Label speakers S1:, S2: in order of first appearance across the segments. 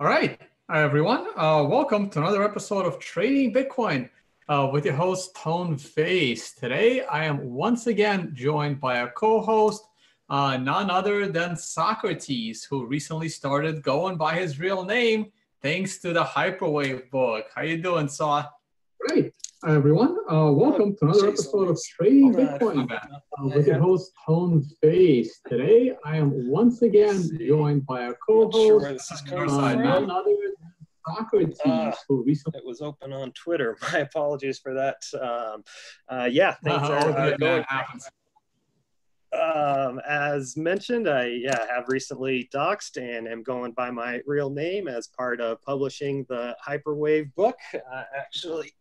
S1: All right, Hi, everyone. Uh, welcome to another episode of Trading Bitcoin uh, with your host, Tone Vays. Today, I am once again joined by a co host, uh, none other than Socrates, who recently started going by his real name thanks to the Hyperwave book. How you doing, Saw?
S2: Great. Hi, everyone. Uh, welcome to another episode of Trading Bitcoin uh, with your host, Tone Vays. Today, I am once again joined by sure uh, none other Socrates, uh, who recently...
S3: It was open on Twitter. My apologies for that. Um, uh, yeah, things uh, are, are going um, as mentioned, I yeah, have recently doxed and am going by my real name as part of publishing the Hyperwave book. I actually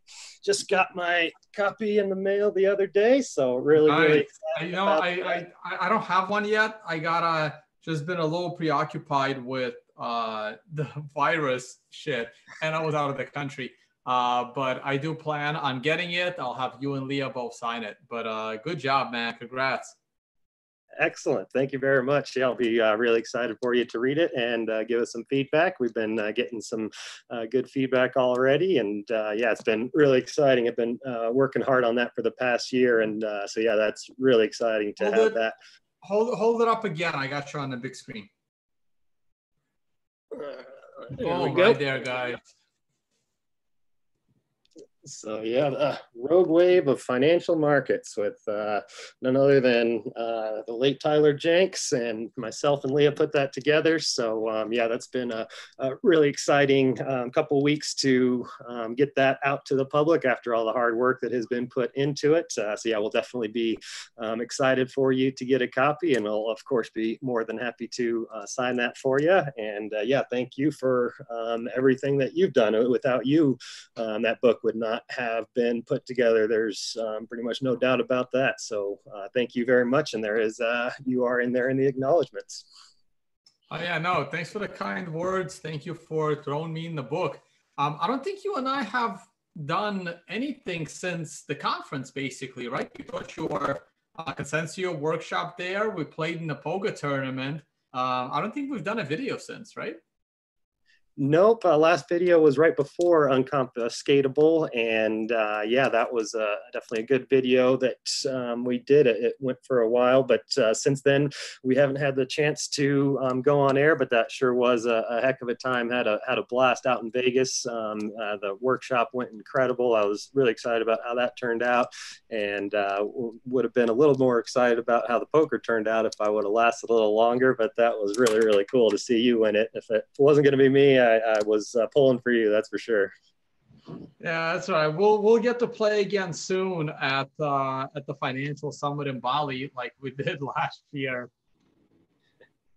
S3: just got my copy in the mail the other day, so really, really.
S1: I, you know, I, I I don't have one yet. I gotta just been a little preoccupied with uh, the virus shit, and I was out of the country. Uh, but I do plan on getting it. I'll have you and Leah both sign it. But uh, good job, man. Congrats.
S3: Excellent. Thank you very much. Yeah, I'll be uh, really excited for you to read it and uh, give us some feedback. We've been uh, getting some uh, good feedback already. And uh, yeah, it's been really exciting. I've been uh, working hard on that for the past year. And so, yeah, that's really exciting to hold have
S1: it,
S3: that.
S1: Hold, hold it up again. I got you on the big screen.
S3: there oh, right
S1: there, guys.
S3: So yeah, the rogue wave of financial markets with uh, none other than uh, the late Tyler Jenks and myself and Leah put that together. So um, yeah, that's been a, a really exciting um, couple weeks to um, get that out to the public after all the hard work that has been put into it. Uh, so yeah, we'll definitely be um, excited for you to get a copy, and I'll of course be more than happy to uh, sign that for you. And uh, yeah, thank you for um, everything that you've done. Without you, um, that book would not have been put together. There's um, pretty much no doubt about that. So uh, thank you very much. And there is, uh, you are in there in the acknowledgments.
S1: Oh, yeah, no, thanks for the kind words. Thank you for throwing me in the book. Um, I don't think you and I have done anything since the conference, basically, right? We taught your uh, Consensio workshop there. We played in the poker tournament. Um, I don't think we've done a video since, right?
S3: Nope. Uh, last video was right before Unconfiscatable. And uh, yeah, that was uh, definitely a good video that um, we did. It, it, went for a while, but uh, since then we haven't had the chance to um, go on air, but that sure was a, a, heck of a time. Had a, had a blast out in Vegas. Um, uh, the workshop went incredible. I was really excited about how that turned out and uh, would have been a little more excited about how the poker turned out if I would have lasted a little longer, but that was really, really cool to see you win it. If it wasn't going to be me, I, I was uh, pulling for you. That's for sure.
S1: Yeah, that's right. We'll we'll get to play again soon at uh, at the financial summit in Bali, like we did last year.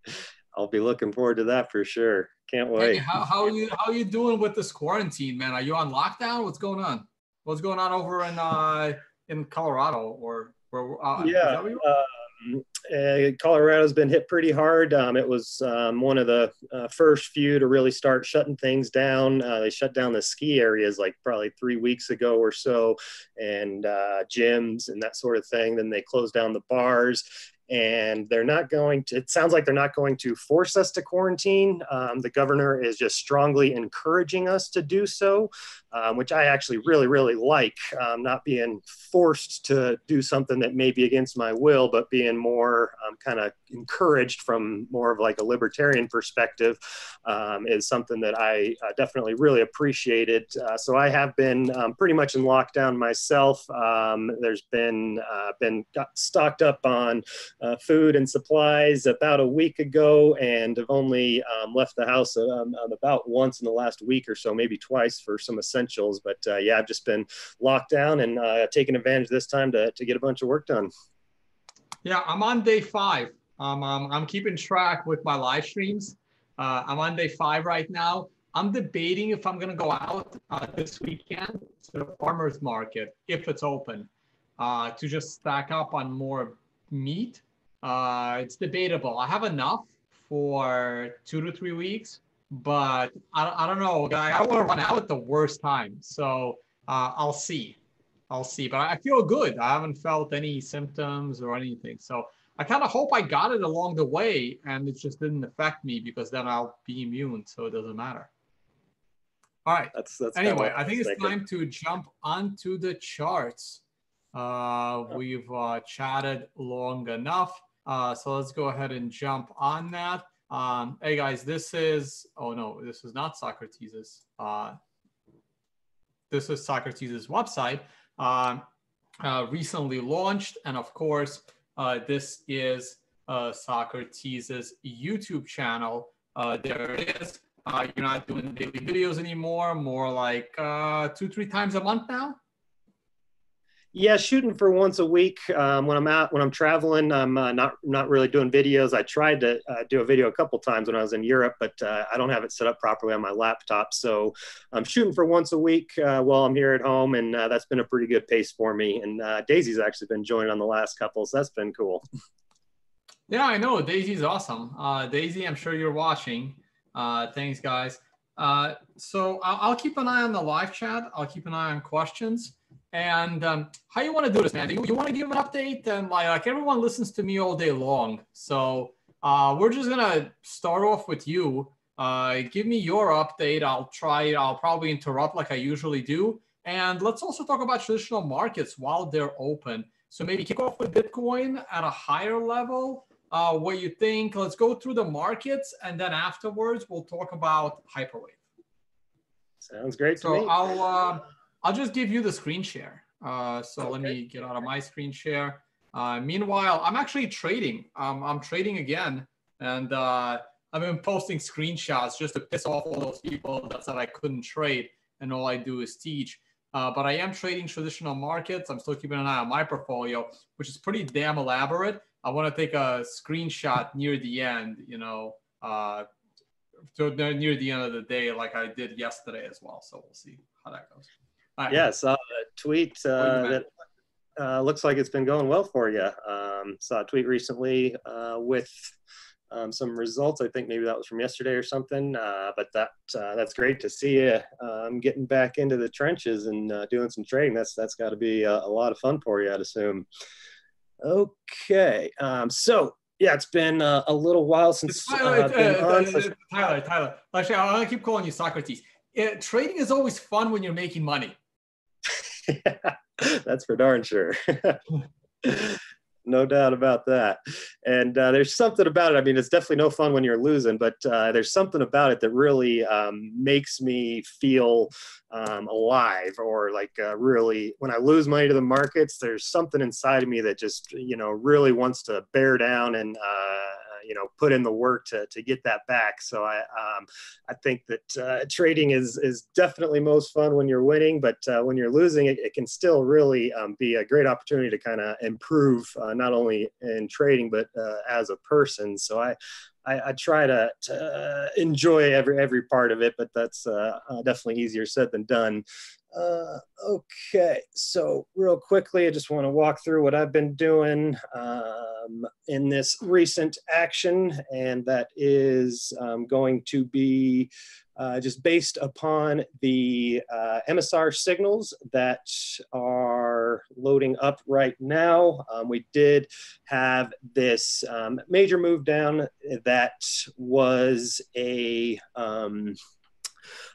S3: I'll be looking forward to that for sure. Can't wait. Hey,
S1: how, how are you how are you doing with this quarantine, man? Are you on lockdown? What's going on? What's going on over in uh in Colorado or where?
S3: Uh, yeah, uh, Colorado's been hit pretty hard. Um, it was um, one of the uh, first few to really start shutting things down. Uh, they shut down the ski areas like probably three weeks ago or so, and uh, gyms and that sort of thing. Then they closed down the bars and they're not going to it sounds like they're not going to force us to quarantine um, the governor is just strongly encouraging us to do so um, which i actually really really like um, not being forced to do something that may be against my will but being more um, kind of encouraged from more of like a libertarian perspective um, is something that i uh, definitely really appreciated. Uh, so i have been um, pretty much in lockdown myself. There's been uh, been stocked up on uh, food and supplies about a week ago and have only um, left the house um, um, about once in the last week or so, maybe twice for some essentials. But uh, yeah, I've just been locked down and uh, taking advantage this time to, to get a bunch of work done.
S1: Yeah, I'm on day five. Um, um, I'm keeping track with my live streams. Uh, I'm on day five right now. I'm debating if I'm going to go out uh, this weekend to the farmer's market if it's open uh, to just stack up on more meat uh, it's debatable. I have enough for two to three weeks, but I, I don't know. I, I want to run out at the worst time. So uh, I'll see. I'll see. But I feel good. I haven't felt any symptoms or anything. So I kind of hope I got it along the way and it just didn't affect me because then I'll be immune, so it doesn't matter. All right.
S3: That's that's
S1: anyway. I think it's time to jump onto the charts. Uh, we've uh, chatted long enough, uh, so let's go ahead and jump on that. Um, hey guys, this is oh no, this is not Socrates. Uh, this is Socrates' website. Um, uh, recently launched, and of course, uh, this is uh, Socrates' YouTube channel. Uh, there it is. Uh, you're not doing daily videos anymore, more like uh, two, three times a month now.
S3: Yeah, shooting for once a week. Um, when I'm out, when I'm traveling, I'm uh, not not really doing videos. I tried to uh, do a video a couple times when I was in Europe, but uh, I don't have it set up properly on my laptop. So I'm shooting for once a week uh, while I'm here at home, and uh, that's been a pretty good pace for me. And uh, Daisy's actually been joining on the last couple, so that's been cool.
S1: Yeah, I know Daisy's awesome. Daisy, I'm sure you're watching. thanks, guys. so I'll, I'll keep an eye on the live chat. I'll keep an eye on questions. And um, how you want to do this, man? You, you want to give an update? And like, like everyone listens to me all day long. So uh, we're just gonna start off with you. Uh, give me your update. I'll try. I'll probably interrupt like I usually do. And let's also talk about traditional markets while they're open. So maybe kick off with Bitcoin at a higher level. Uh, what you think? Let's go through the markets, and then afterwards we'll talk about hyperwave.
S3: Sounds great.
S1: so I'll. I'll just give you the screen share. Uh, so okay. let me get out of my screen share. Uh, meanwhile, I'm actually trading. Um, I'm trading again, and uh, I've been posting screenshots just to piss off all those people that said I couldn't trade, and all I do is teach. Uh, but I am trading traditional markets. I'm still keeping an eye on my portfolio, which is pretty damn elaborate. I want to take a screenshot near the end, you know, uh, to near the end of the day, like I did yesterday as well. So we'll see how that goes.
S3: Right. Yeah, saw a tweet uh, that uh, looks like it's been going well for you. Um, saw a tweet recently uh, with um, some results. I think maybe that was from yesterday or something. Uh, but that uh, that's great to see you um, getting back into the trenches and uh, doing some trading. That's that's got to be a, a, lot of fun for you, I'd assume. Okay, um, so yeah, it's been uh, a little while since
S1: Tyler, uh, uh, Tyler, Tyler. Actually, gonna keep calling you Socrates. trading is always fun when you're making money.
S3: That's for darn sure. no doubt about that. And uh, there's something about it. I mean, it's definitely no fun when you're losing, but uh, there's something about it that really um, makes me feel um, alive or like uh, really when I lose money to the markets, there's something inside of me that just, you know, really wants to bear down and, uh, you know put in the work to, to get that back. So I um, I think that uh, trading is is definitely most fun when you're winning, but uh, when you're losing, it, it can still really um, be a great opportunity to kind of improve uh, not only in trading but uh, as a person. So I I, I, try to, to, enjoy every every part of it, but that's uh, uh, definitely easier said than done. Uh, okay, so real quickly, I just want to walk through what I've been doing um, in this recent action, and that is um, going to be uh, just based upon the uh, MSR signals that are loading up right now. Um, we did have this um, major move down that was a um,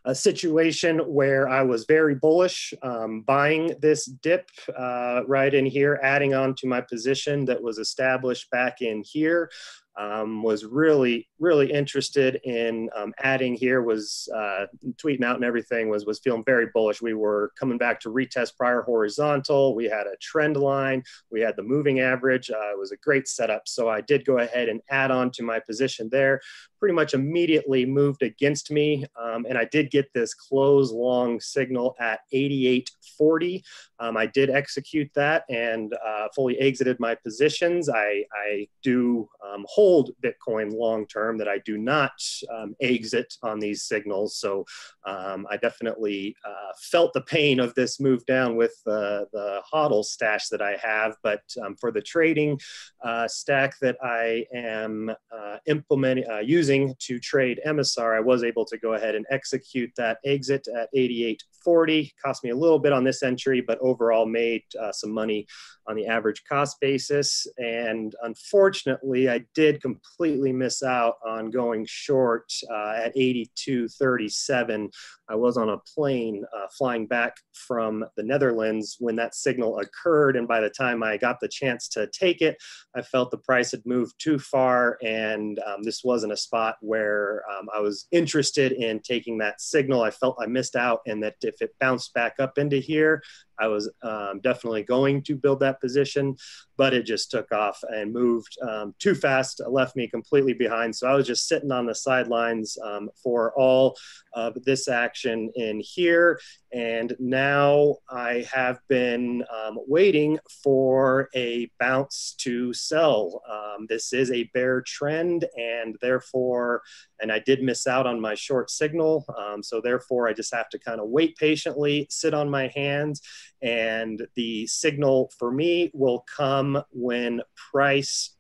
S3: a situation where I was very bullish, um, buying this dip uh, right in here, adding on to my position that was established back in here um, was really really interested in um, adding here was uh, tweeting out and everything was was feeling very bullish. We were coming back to retest prior horizontal. We had a trend line. We had the moving average. Uh, it was a great setup. So i did go ahead and add on to my position there pretty much immediately moved against me um, and i did get this close long signal at 8840 um, i did execute that and uh, fully exited my positions i, I do um, hold Bitcoin long term, that I do not um, exit on these signals. So um, I definitely uh, felt the pain of this move down with the HODL stash that I have. But um, for the trading uh, stack that I am uh, implementing, uh, using to trade MSR, I was able to go ahead and execute that exit at 88 40. Cost me a little bit on this entry, but overall made uh, some money on the average cost basis. And unfortunately, I did completely miss out on going short uh, at 82.37. I was on a plane uh, flying back from the Netherlands when that signal occurred. And by the time I got the chance to take it, I felt the price had moved too far. And um, this wasn't a spot where um, I was interested in taking that signal. I felt I missed out and that if it bounced back up into here, I was um, definitely going to build that position, but it just took off and moved um, too fast, left me completely behind. So I was just sitting on the sidelines um, for all of this action in here. And now I have been um, waiting for a bounce to sell. Um, this is a bear trend, and therefore, and I did miss out on my short signal. Um, so therefore, I just have to kind of wait patiently, sit on my hands, and the signal for me will come when price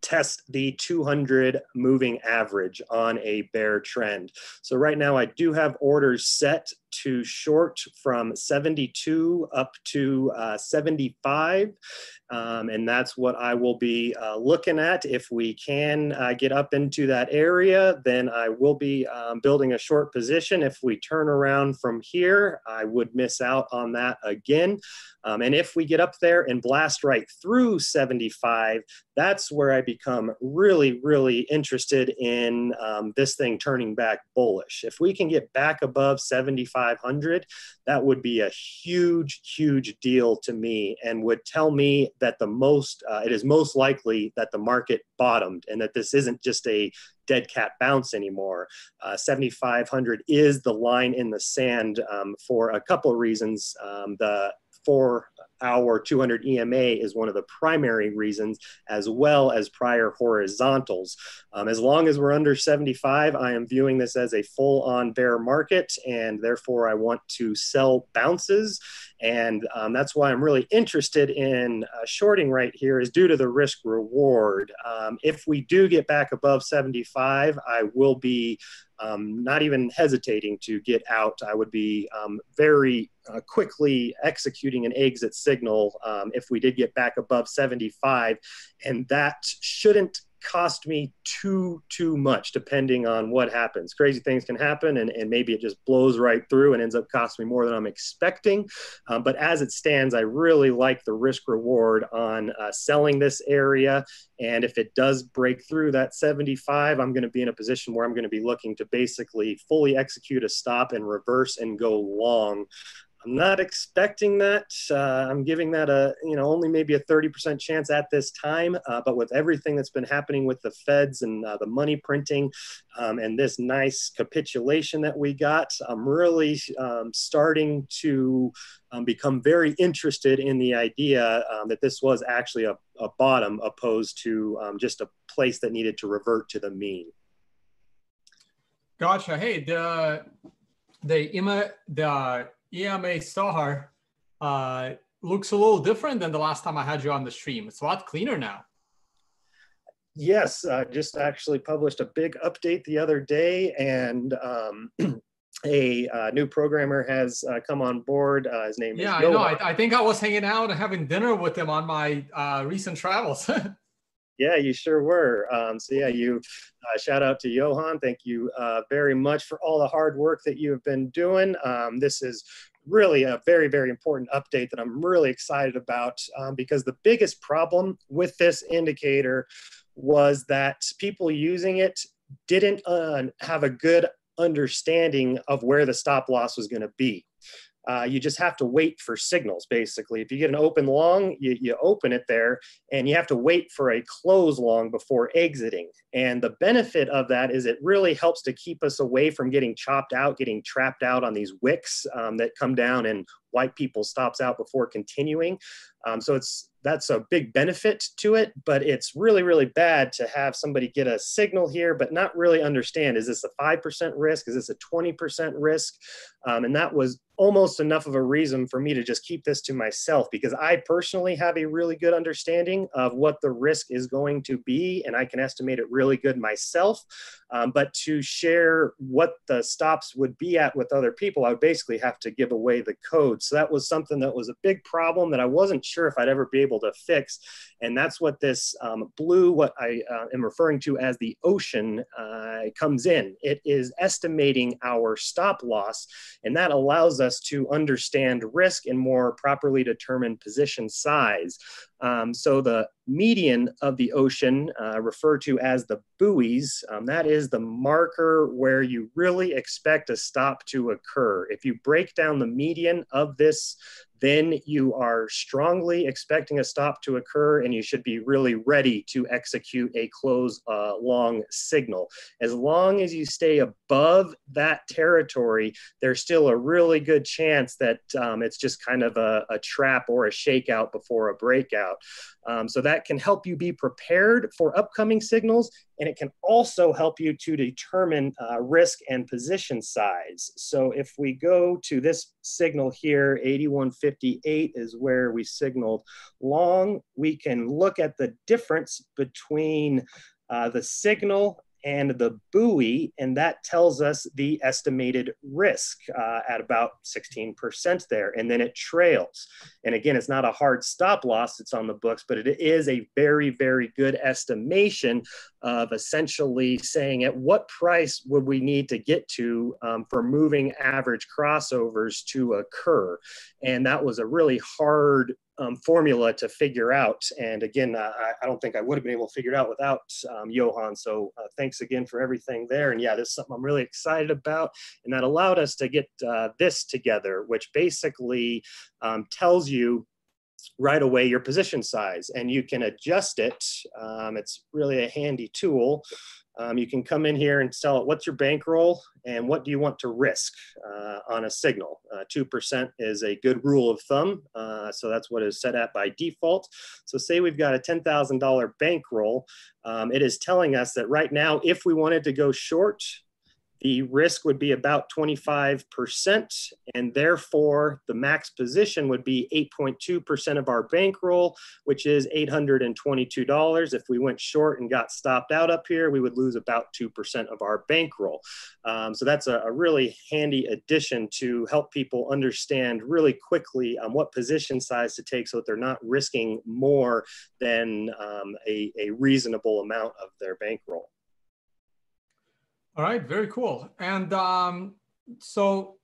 S3: test the 200 moving average on a bear trend. So right now I do have orders set to short from 72 up to uh, 75. Um, and that's what I will be uh, looking at. If we can uh, get up into that area, then I will be um, building a short position. If we turn around from here, I would miss out on that again. Um, and if we get up there and blast right through 75, that's where I become really, really interested in um, this thing turning back bullish. If we can get back above 75, 500, that would be a huge, huge deal to me and would tell me that the most, uh, it is most likely that the market bottomed and that this isn't just a dead cat bounce anymore. Uh, 7,500 is the line in the sand um, for a couple of reasons. Um, the four hour 200 EMA is one of the primary reasons, as well as prior horizontals. Um, as long as we're under 75, I am viewing this as a full on bear market, and therefore I want to sell bounces. And um, that's why I'm really interested in uh, shorting right here is due to the risk reward. Um, if we do get back above 75, I will be um, not even hesitating to get out. I would be um, very uh, quickly executing an exit signal um, if we did get back above 75. And that shouldn't cost me too too much depending on what happens. Crazy things can happen and, and maybe it just blows right through and ends up costing me more than i'm expecting. Um, but as it stands i really like the risk reward on uh, selling this area. And if it does break through that 75 i'm going to be in a position where i'm going to be looking to basically fully execute a stop and reverse and go long I'm not expecting that. Uh, I'm giving that a, you know, only maybe a 30% chance at this time. Uh, but with everything that's been happening with the feds and uh, the money printing um, and this nice capitulation that we got, I'm really um, starting to um, become very interested in the idea um, that this was actually a, a bottom opposed to um, just a place that needed to revert to the mean.
S1: Gotcha. Hey, the the IMA the EMA Star uh, looks a little different than the last time I had you on the stream. It's a lot cleaner now.
S3: Yes, uh, just actually published a big update the other day, and um, a uh, new programmer has uh, come on board. Uh, his name
S1: yeah,
S3: is. Yeah,
S1: I know. I, I, think I was hanging out and having dinner with him on my uh, recent travels.
S3: Yeah, you sure were. Um, so yeah, you uh, shout out to Johan. Thank you uh, very much for all the hard work that you have been doing. Um, this is really a very, very important update that I'm really excited about um, because the biggest problem with this indicator was that people using it didn't uh, have a good understanding of where the stop loss was going to be. Uh, you just have to wait for signals basically. If you get an open long you, you open it there and you have to wait for a close long before exiting. And the benefit of that is it really helps to keep us away from getting chopped out getting trapped out on these wicks um, that come down and wipe people's stops out before continuing. Um, so it's that's a big benefit to it, but it's really, really bad to have somebody get a signal here, but not really understand, is this a 5% risk? Is this a 20% risk? Um, and that was almost enough of a reason for me to just keep this to myself because I personally have a really good understanding of what the risk is going to be and I can estimate it really good myself. Um, but to share what the stops would be at with other people, I would basically have to give away the code. So that was something that was a big problem that I wasn't sure if I'd ever be able to fix. And that's what this um, blue, what I uh, am referring to as the ocean, uh, comes in. It is estimating our stop loss, and that allows us to understand risk and more properly determine position size. Um, so the median of the ocean, uh, referred to as the buoys, um, that is the marker where you really expect a stop to occur. If you break down the median of this then you are strongly expecting a stop to occur and you should be really ready to execute a close uh, long signal. As long as you stay above that territory, there's still a really good chance that um, it's just kind of a, a, trap or a shakeout before a breakout. Um, so that can help you be prepared for upcoming signals and it can also help you to determine uh, risk and position size. So if we go to this signal here, 8158 is where we signaled long, we can look at the difference between uh, the signal and the buoy, and that tells us the estimated risk uh, at about 16% there, and then it trails. And again, it's not a hard stop loss, it's on the books, but it is a very, very good estimation of essentially saying at what price would we need to get to um, for moving average crossovers to occur. And that was a really hard um, formula to figure out. And again, uh, I, I, don't think I would have been able to figure it out without um, Johan. So uh, thanks again for everything there. And yeah, this is something I'm really excited about. And that allowed us to get uh, this together, which basically um, tells you right away your position size and you can adjust it. Um, it's really a handy tool. Um, you can come in here and tell it what's your bankroll and what do you want to risk uh, on a signal. Uh, 2% is a good rule of thumb, uh, so that's what is set at by default. So say we've got a $10,000 bankroll, um, it is telling us that right now, if we wanted to go short, the risk would be about 25%, and therefore the max position would be 8.2% of our bankroll, which is $822. If we went short and got stopped out up here, we would lose about 2% of our bankroll. Um, so that's a, a, really handy addition to help people understand really quickly um, what position size to take so that they're not risking more than um, a, a reasonable amount of their bankroll.
S1: All right, very cool. And um, so,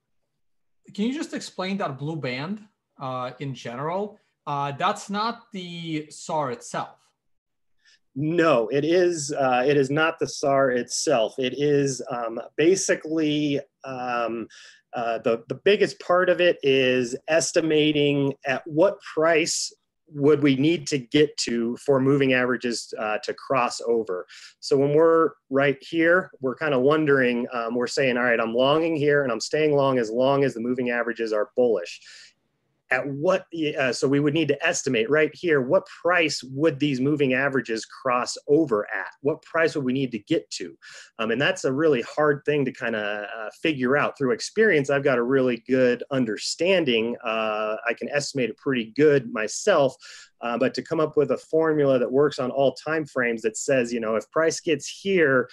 S1: can you just explain that blue band uh, in general? Uh, that's not the SAR itself.
S3: No, it is. Uh, it is not the SAR itself. It is um, basically um, uh, the the biggest part of it is estimating at what price would we need to get to for moving averages uh, to cross over? So when we're right here, we're kind of wondering, um, we're saying, all right, I'm longing here and I'm staying long as long as the moving averages are bullish at what uh, so we would need to estimate right here what price would these moving averages cross over at? What price would we need to get to? Um, and that's a really hard thing to kind of uh, figure out. Through experience i've got a really good understanding uh, i can estimate it pretty good myself uh, but to come up with a formula that works on all time frames that says you know if price gets here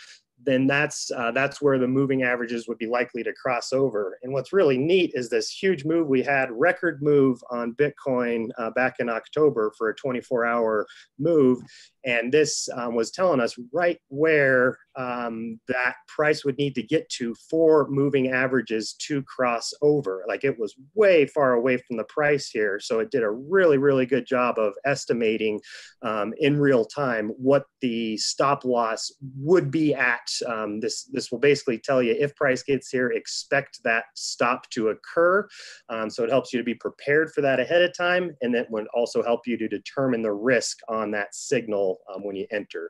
S3: then that's uh, that's where the moving averages would be likely to cross over. And what's really neat is this huge move we had, record move on Bitcoin uh, back in October for a 24-hour move, and this um, was telling us right where um, that price would need to get to for moving averages to cross over. Like it was way far away from the price here. So it did a really, really good job of estimating um, in real time what the stop loss would be at. Um, this, this will basically tell you if price gets here, expect that stop to occur. Um, so it helps you to be prepared for that ahead of time. And that would also help you to determine the risk on that signal um, when you enter.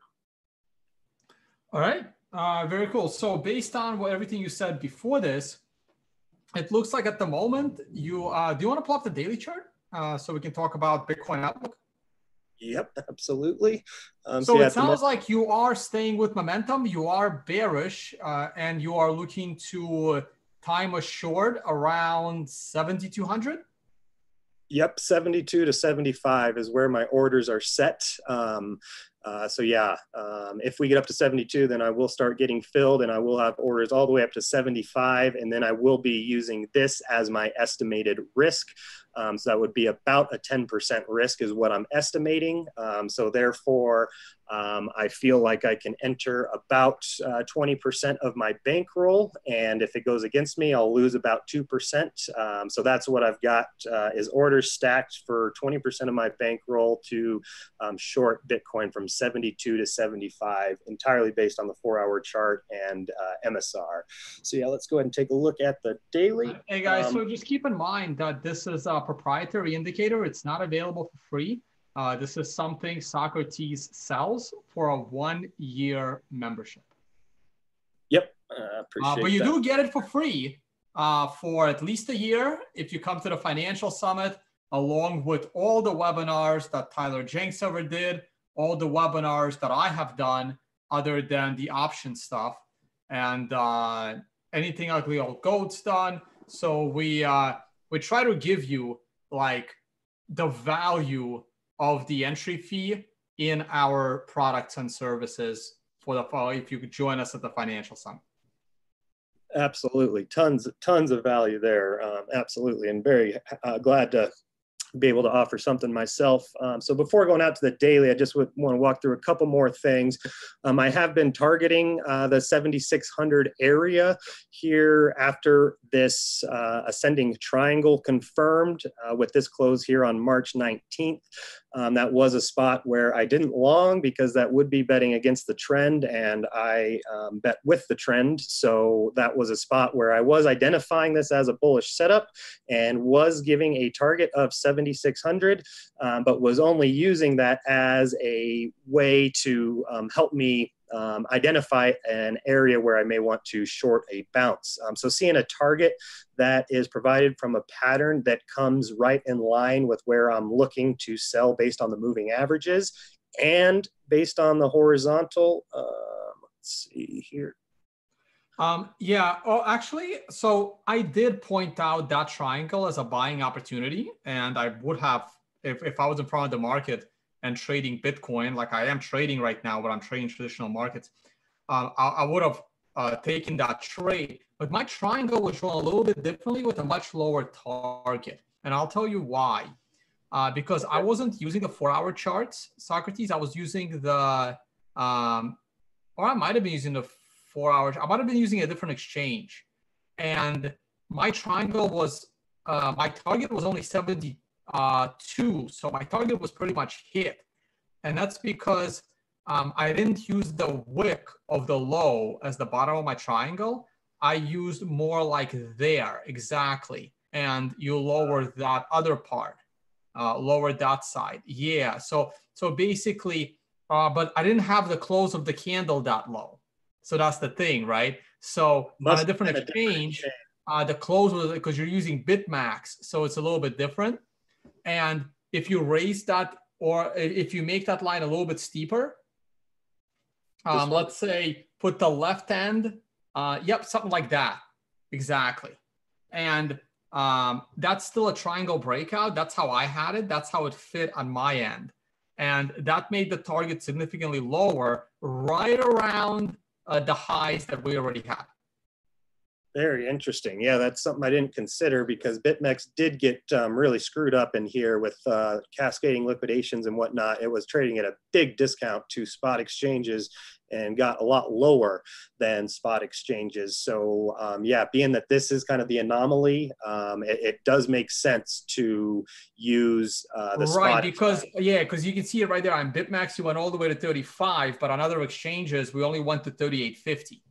S1: All right, uh, very cool. So based on what everything you said before this, it looks like at the moment you uh, do you want to pull up the daily chart uh, so we can talk about Bitcoin outlook?
S3: Yep, absolutely.
S1: Um, so, so yeah, it sounds like you are staying with momentum. You are bearish, uh, and you are looking to time a short around 7,200.
S3: Yep, 72 to 75 is where my orders are set. Um, uh, so yeah, um, if we get up to 72, then I will start getting filled and I will have orders all the way up to 75. And then I will be using this as my estimated risk. Um, so that would be about a 10% risk is what I'm estimating. Um, so therefore, um, I feel like I can enter about uh, 20% of my bankroll. And if it goes against me, I'll lose about 2%. Um, so that's what I've got uh, is orders stacked for 20% of my bankroll to um, short Bitcoin from 72 to 75, entirely based on the four hour chart and uh, MSR. So yeah, let's go ahead and take a look at the daily.
S1: Hey guys, so um, just keep in mind that this is a proprietary indicator. It's not available for free. Uh, this is something Socrates sells for a one year membership.
S3: Yep. Uh,
S1: uh, but you that. do get it for free uh, for at least a year if you come to the financial summit, along with all the webinars that Tyler Jenks ever did, all the webinars that I have done, other than the option stuff, and uh, anything ugly old gold's done. So we uh, we try to give you like the value of the entry fee in our products and services for the fall if you could join us at the financial summit.
S3: Absolutely. Tons tons of value there. Um, absolutely. And very uh, glad to be able to offer something myself. Um, so before going out to the daily, I just would want to walk through a couple more things. Um, I have been targeting uh, the 7600 area here after this uh, ascending triangle confirmed uh, with this close here on March 19th. Um, that was a spot where I didn't long because that would be betting against the trend and I um, bet with the trend. So that was a spot where I was identifying this as a bullish setup and was giving a target of 7,600, um, but was only using that as a way to um, help me um, identify an area where I may want to short a bounce. Um, so seeing a target that is provided from a pattern that comes right in line with where I'm looking to sell based on the moving averages and based on the horizontal. Uh, let's see here.
S1: Um, yeah, oh, actually, so I did point out that triangle as a buying opportunity, and I would have, if, if I was in front of the market, and trading Bitcoin, like I am trading right now, but I'm trading traditional markets, um, I, I, would have uh, taken that trade. But my triangle was drawn a little bit differently with a much lower target. And I'll tell you why. Uh, because I wasn't using the four hour charts, Socrates. I was using the, um, or I might have been using the four hours. I might have been using a different exchange. And my triangle was, uh, my target was only 70, uh, two. So my target was pretty much hit. And that's because um, I didn't use the wick of the low as the bottom of my triangle. I used more like there, exactly. And you lower that other part, uh, lower that side. Yeah, so so basically, uh, but I didn't have the close of the candle that low. So that's the thing, right? So Must on a different exchange, different uh, the close was because you're using BitMEX, so it's a little bit different. And if you raise that, or if you make that line a little bit steeper, um, let's say put the left end, uh, yep, something like that. Exactly. And um, that's still a triangle breakout. That's how I had it. That's how it fit on my end. And that made the target significantly lower, right around uh, the highs that we already had.
S3: Very interesting. Yeah, that's something I didn't consider because BitMEX did get um, really screwed up in here with uh, cascading liquidations and whatnot. It was trading at a big discount to spot exchanges and got a lot lower than spot exchanges. So, um, yeah, being that this is kind of the anomaly, um, it, it, does make sense to use uh, the
S1: right because yeah, because you can see it right there on BitMEX. You went all the way to 35, but on other exchanges we only went to 38.50.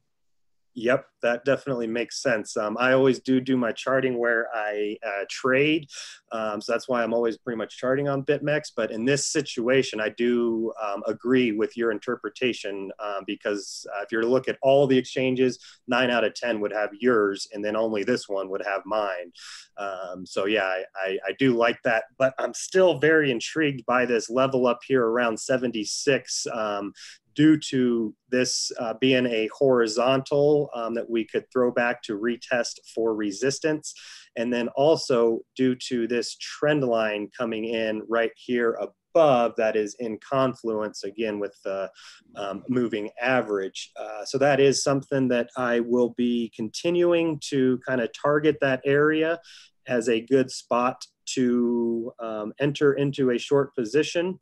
S3: Yep, that definitely makes sense. Um, I always do do my charting where I uh, trade, um, so that's why I'm always pretty much charting on BitMEX. But in this situation, I do um, agree with your interpretation um, because uh, if you're to look at all the exchanges, nine out of ten would have yours, and then only this one would have mine. Um, so yeah, I, I, I, do like that, but I'm still very intrigued by this level up here around 76 um, due to this uh, being a horizontal um, that we could throw back to retest for resistance. And then also due to this trend line coming in right here above that is in confluence again with the um, moving average. Uh, so that is something that I will be continuing to kind of target that area as a good spot to um, enter into a short position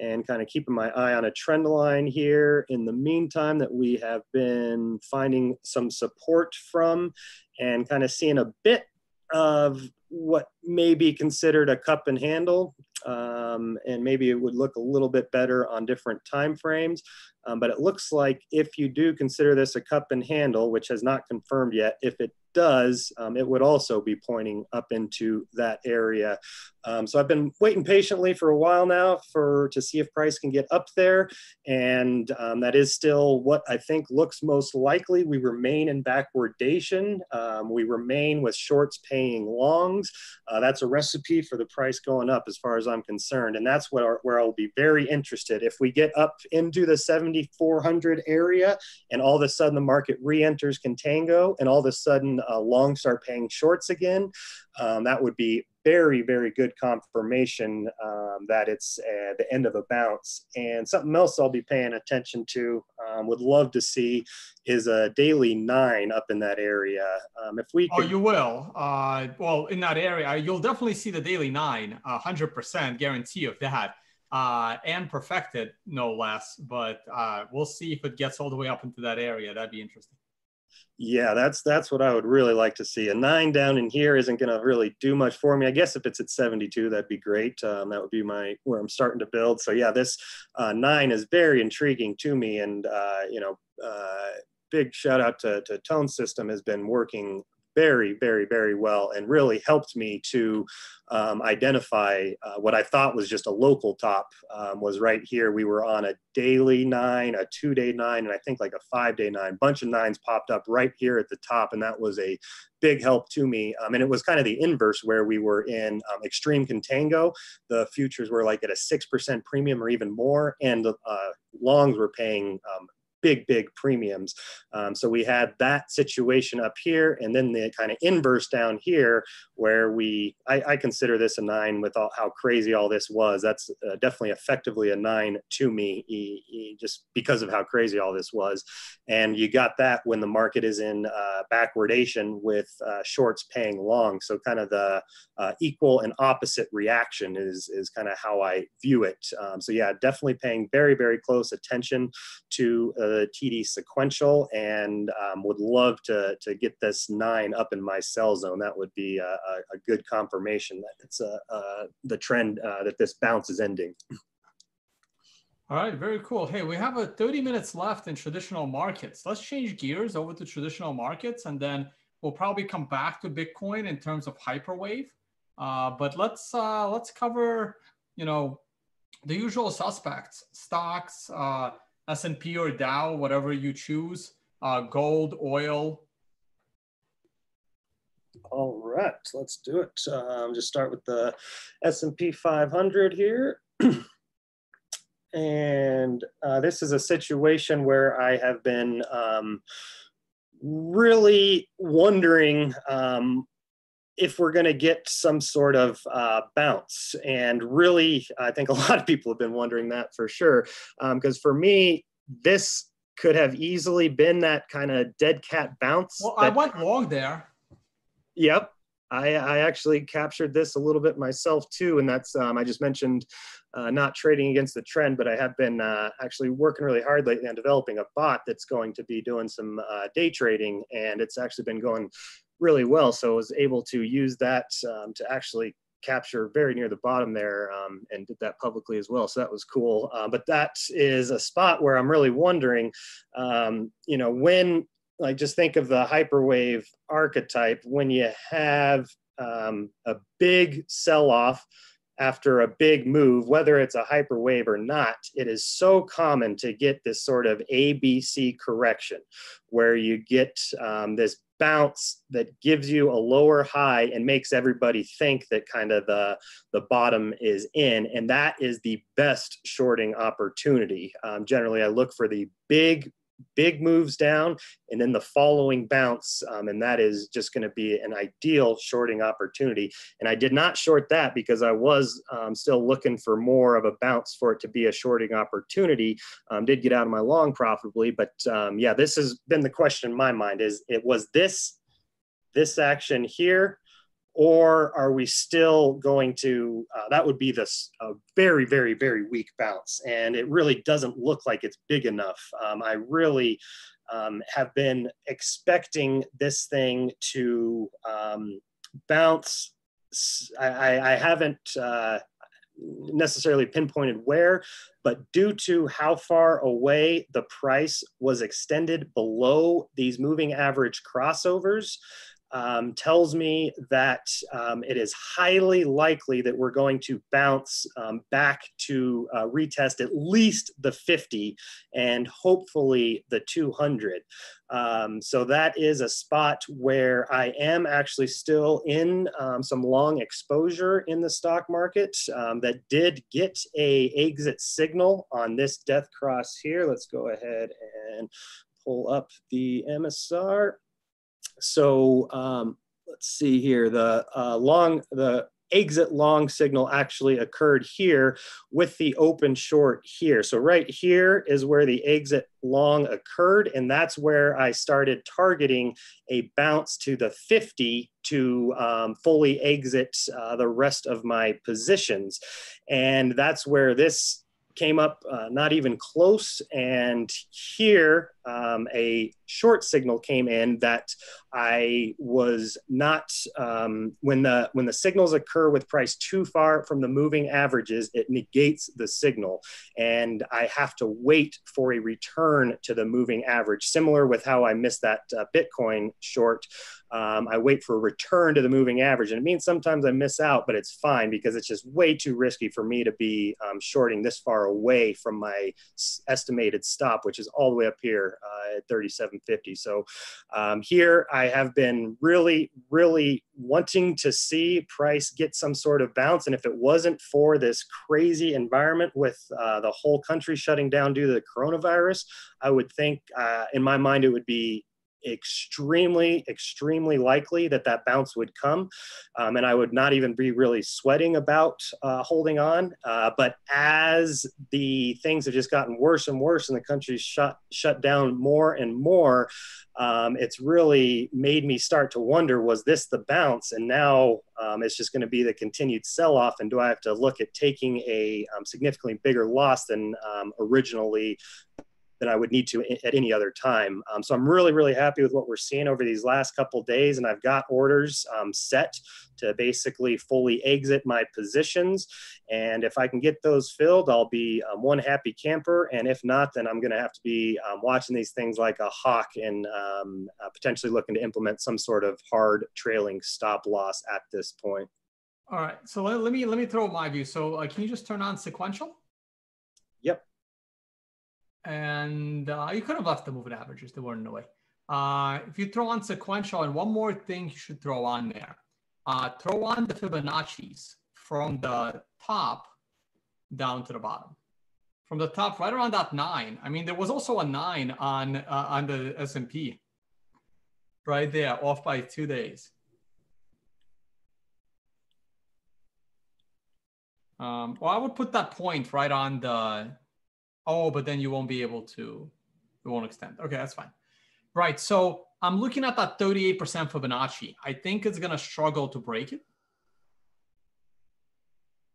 S3: and kind of keeping my eye on a trend line here. In the meantime that we have been finding some support from and kind of seeing a bit of what may be considered a cup and handle um, and maybe it would look a little bit better on different time frames um, but it looks like if you do consider this a cup and handle which has not confirmed yet if it does, um, it would also be pointing up into that area. Um, so I've been waiting patiently for a while now for to see if price can get up there, and um, that is still what I think looks most likely. We remain in backwardation. Um, we remain with shorts paying longs. Uh, that's a recipe for the price going up, as far as I'm concerned, and that's what our, where I'll be very interested. If we get up into the 7,400 area, and all of a sudden the market re-enters contango, and all of a sudden uh, long start paying shorts again, um, that would be very, very good confirmation um, that it's uh, the end of a bounce. And something else I'll be paying attention to, um, would love to see, is a daily nine up in that area. Um, if we
S1: oh, could... oh, you will. Uh, well, in that area, you'll definitely see the daily nine, hundred percent guarantee of that. Uh, and perfected, no less. But uh, we'll see if it gets all the way up into that area. That'd be interesting.
S3: Yeah, that's that's what I would really like to see. A nine down in here isn't going to really do much for me. I guess if it's at 72, that'd be great. Um, that would be my where I'm starting to build. So yeah, this uh, nine is very intriguing to me, and uh, you know, uh, big shout out to, to Tone System has been working very, very, very well and really helped me to um, identify uh, what I thought was just a local top um, was right here. We were on a daily nine, a two day nine, and I think like a five day nine. Bunch of nines popped up right here at the top, and that was a big help to me. Um, and it was kind of the inverse where we were in um, extreme contango. The futures were like at a 6% premium or even more, and the uh, longs were paying um, big, big premiums. Um, so we had that situation up here, and then the kind of inverse down here, where we, I, I consider this a nine with all, how crazy all this was. That's uh, definitely effectively a nine to me, e, e, just because of how crazy all this was. And you got that when the market is in uh, backwardation with uh, shorts paying long. So kind of the uh, equal and opposite reaction is is kind of how I view it. Um, so yeah, definitely paying very, very close attention to uh, the TD sequential and um, would love to, to get this nine up in my sell zone. That would be a, a good confirmation that it's a, uh, the trend uh, that this bounce is ending.
S1: All right, very cool. Hey, we have a 30 minutes left in traditional markets. Let's change gears over to traditional markets and then we'll probably come back to Bitcoin in terms of hyperwave. Uh, but let's uh, let's cover, you know, the usual suspects, stocks, uh, S&P or Dow, whatever you choose, uh, gold, oil.
S3: All right, let's do it. Um, just start with the S&P 500 here. and uh, this is a situation where I have been um, really wondering um, if we're going to get some sort of uh, bounce. And really, I think a lot of people have been wondering that for sure. Because um, for me, this could have easily been that kind of dead cat bounce.
S1: Well,
S3: that,
S1: I went long there.
S3: Yep. I, I, actually captured this a little bit myself too. And that's, um, I just mentioned uh, not trading against the trend, but I have been uh, actually working really hard lately on developing a bot that's going to be doing some uh, day trading. And it's actually been going really well. So I was able to use that um, to actually capture very near the bottom there um, and did that publicly as well. So that was cool. Uh, but that is a spot where I'm really wondering, um, you know, when like just think of the hyperwave archetype when you have um, a big sell off after a big move, whether it's a hyperwave or not, it is so common to get this sort of ABC correction where you get um, this bounce that gives you a lower high and makes everybody think that kind of the the bottom is in. And that is the best shorting opportunity. Um, generally i look for the big big moves down and then the following bounce um, and that is just going to be an ideal shorting opportunity. And i did not short that because i was um, still looking for more of a bounce for it to be a shorting opportunity um, did get out of my long profitably but um, yeah this has been the question in my mind is it was this this action here or are we still going to uh, that would be this a very very very weak bounce and it really doesn't look like it's big enough. Um, i really um, have been expecting this thing to um, bounce I, I haven't uh, necessarily pinpointed where, but due to how far away the price was extended below these moving average crossovers, um, tells me that um, it is highly likely that we're going to bounce um, back to uh, retest at least the 50 and hopefully the 200. Um, so that is a spot where I am actually still in um, some long exposure in the stock market um, that did get a exit signal on this death cross here. Let's go ahead and pull up the MSR so um, let's see here. The uh, long, the exit long signal actually occurred here with the open short here. So right here is where the exit long occurred. And that's where I started targeting a bounce to the 50 to um, fully exit uh, the rest of my positions. And that's where this came up uh, not even close. And here, um, a short signal came in that I was not um, when the when the signals occur with price too far from the moving averages, it negates the signal, and I have to wait for a return to the moving average. Similar with how I missed that uh, Bitcoin short. Um, I wait for a return to the moving average, and it means sometimes I miss out, but it's fine because it's just way too risky for me to be um, shorting this far away from my estimated stop, which is all the way up here uh, at 37.50. So um, here I have been really, really wanting to see price get some sort of bounce. And if it wasn't for this crazy environment with uh, the whole country shutting down due to the coronavirus, I would think, uh, in my mind, it would be extremely, extremely likely that that bounce would come. Um, and I would not even be really sweating about uh, holding on. Uh, but as the things have just gotten worse and worse and the country's shut, shut down more and more, um, it's really made me start to wonder was this the bounce? And now um, it's just going to be the continued sell off. And do I have to look at taking a um, significantly bigger loss than um, originally than I would need to at any other time. Um, so I'm really, really happy with what we're seeing over these last couple days, and I've got orders um, set to basically fully exit my positions. And if I can get those filled, I'll be um, one happy camper. And if not, then I'm going to have to be um, watching these things like a hawk and um, uh, potentially looking to implement some sort of hard trailing stop loss at this point.
S1: All right. So let, let me let me throw my view. So uh, can you just turn on sequential?
S3: Yep
S1: and uh, you could have left the moving averages; they weren't in the way. Uh, if you throw on sequential, and one more thing you should throw on there, uh, throw on the Fibonacci's from the top down to the bottom. From the top, right around that nine. I mean, there was also a nine on uh, on the S and P, right there, off by two days. Um, well, I would put that point right on the Oh, but then you won't be able to, it won't extend. Okay, that's fine. Right. So I'm looking at that 38% Fibonacci. I think it's going to struggle to break it.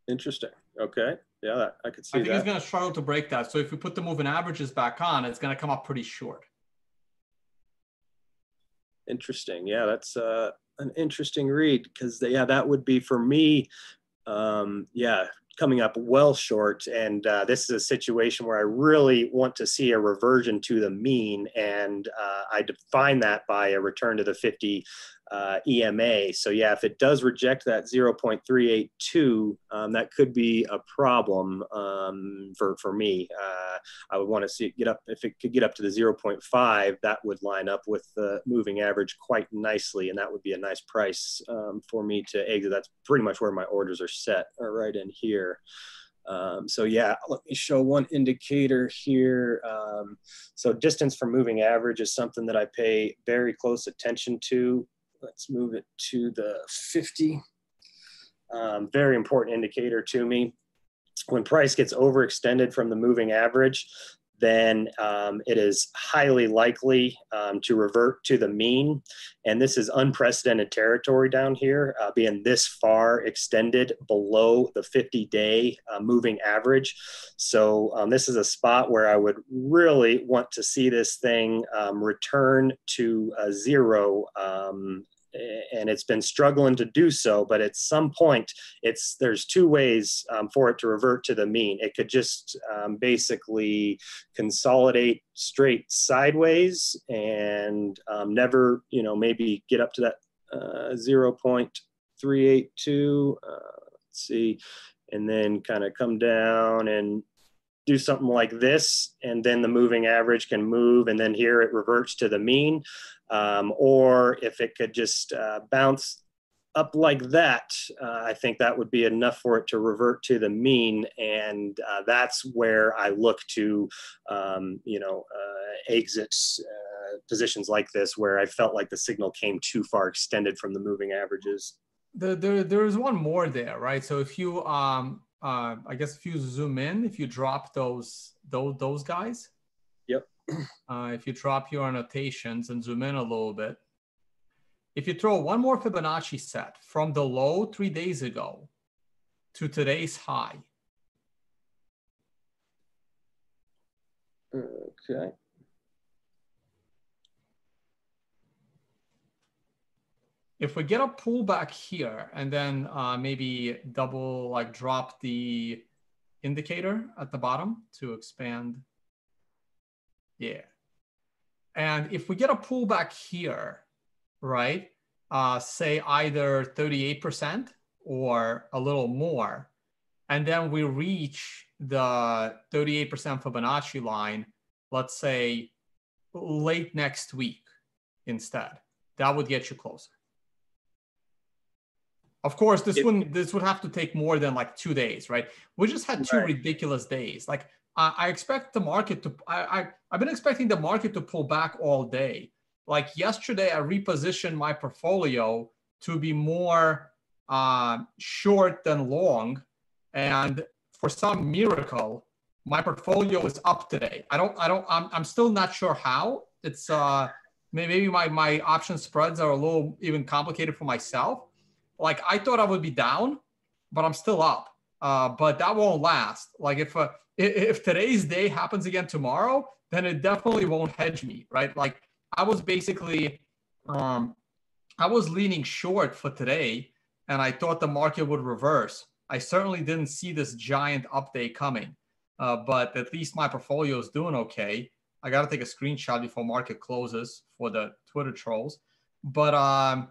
S3: Interesting. Okay. Yeah, I could see
S1: I think
S3: that.
S1: it's going to struggle to break that. So if we put the moving averages back on, it's going to come up pretty short.
S3: Interesting. Yeah, that's uh, an interesting read because yeah, that would be for me. Um, yeah, coming up well short. And uh, this is a situation where I really want to see a reversion to the mean. And uh, I define that by a return to the 50 uh, EMA. So yeah, if it does reject that 0.382, um, that could be a problem um, for, for me. Uh, I would want to see it get up, if it could get up to the 0.5, that would line up with the moving average quite nicely. And that would be a nice price um, for me to exit. That's pretty much where my orders are set, are right in here. Um, so yeah, let me show one indicator here. Um, so distance from moving average is something that I pay very close attention to. Let's move it to the 50. Um, very important indicator to me. When price gets overextended from the moving average, then um, it is highly likely um, to revert to the mean. And this is unprecedented territory down here, uh, being this far extended below the 50 day uh, moving average. So, um, this is a spot where I would really want to see this thing um, return to zero um, and it's been struggling to do so but at some point it's there's two ways um, for it to revert to the mean. It could just um, basically consolidate straight sideways and um, never you know maybe get up to that uh, 0.382 uh, let's see and then kind of come down and do something like this and then the moving average can move and then here it reverts to the mean um, or if it could just uh, bounce up like that, uh, I think that would be enough for it to revert to the mean, and uh, that's where I look to, um, you know, uh, exits uh, positions like this where I felt like the signal came too far extended from the moving averages.
S1: The, there, there is one more there, right? So if you, um, uh, I guess, if you zoom in, if you drop those those those guys, Yep. uh, if you drop your annotations and zoom in a little bit, if you throw one more Fibonacci set from the low three days ago to today's high.
S3: Okay.
S1: If we get a pullback here and then uh, maybe double like drop the indicator at the bottom to expand yeah. And if we get a pullback here, right, uh, say either 38% or a little more, and then we reach the 38% Fibonacci line, let's say late next week instead, that would get you closer. Of course, this wouldn't. This would have to take more than like two days, right? We just had two right. ridiculous days. Like I, I expect the market to. I, I I've been expecting the market to pull back all day. Like yesterday, I repositioned my portfolio to be more uh, short than long, and for some miracle, my portfolio is up today. I don't. I don't. I'm. I'm still not sure how. It's uh maybe my my option spreads are a little even complicated for myself. Like I thought I would be down, but I'm still up. Uh, but that won't last. Like if uh, if today's day happens again tomorrow, then it definitely won't hedge me, right? Like I was basically, um, I was leaning short for today, and I thought the market would reverse. I certainly didn't see this giant update coming, uh, but at least my portfolio is doing okay. I got to take a screenshot before market closes for the Twitter trolls, but um,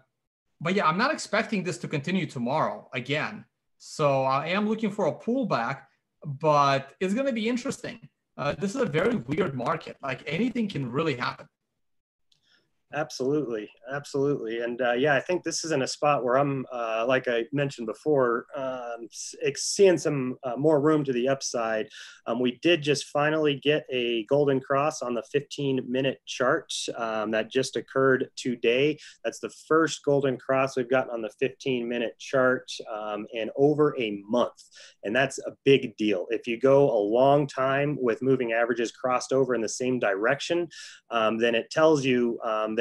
S1: but yeah, I'm not expecting this to continue tomorrow again. So I am looking for a pullback but it's going to be interesting. Uh, this is a very weird market. Like anything can really happen.
S3: Absolutely, absolutely, and uh, yeah, I think this is in a spot where I'm, uh, like I mentioned before, um, seeing some uh, more room to the upside. Um, we did just finally get a golden cross on the 15-minute chart um, that just occurred today. That's the first golden cross we've gotten on the 15-minute chart um, in over a month, and that's a big deal. If you go a long time with moving averages crossed over in the same direction, um, then it tells you um,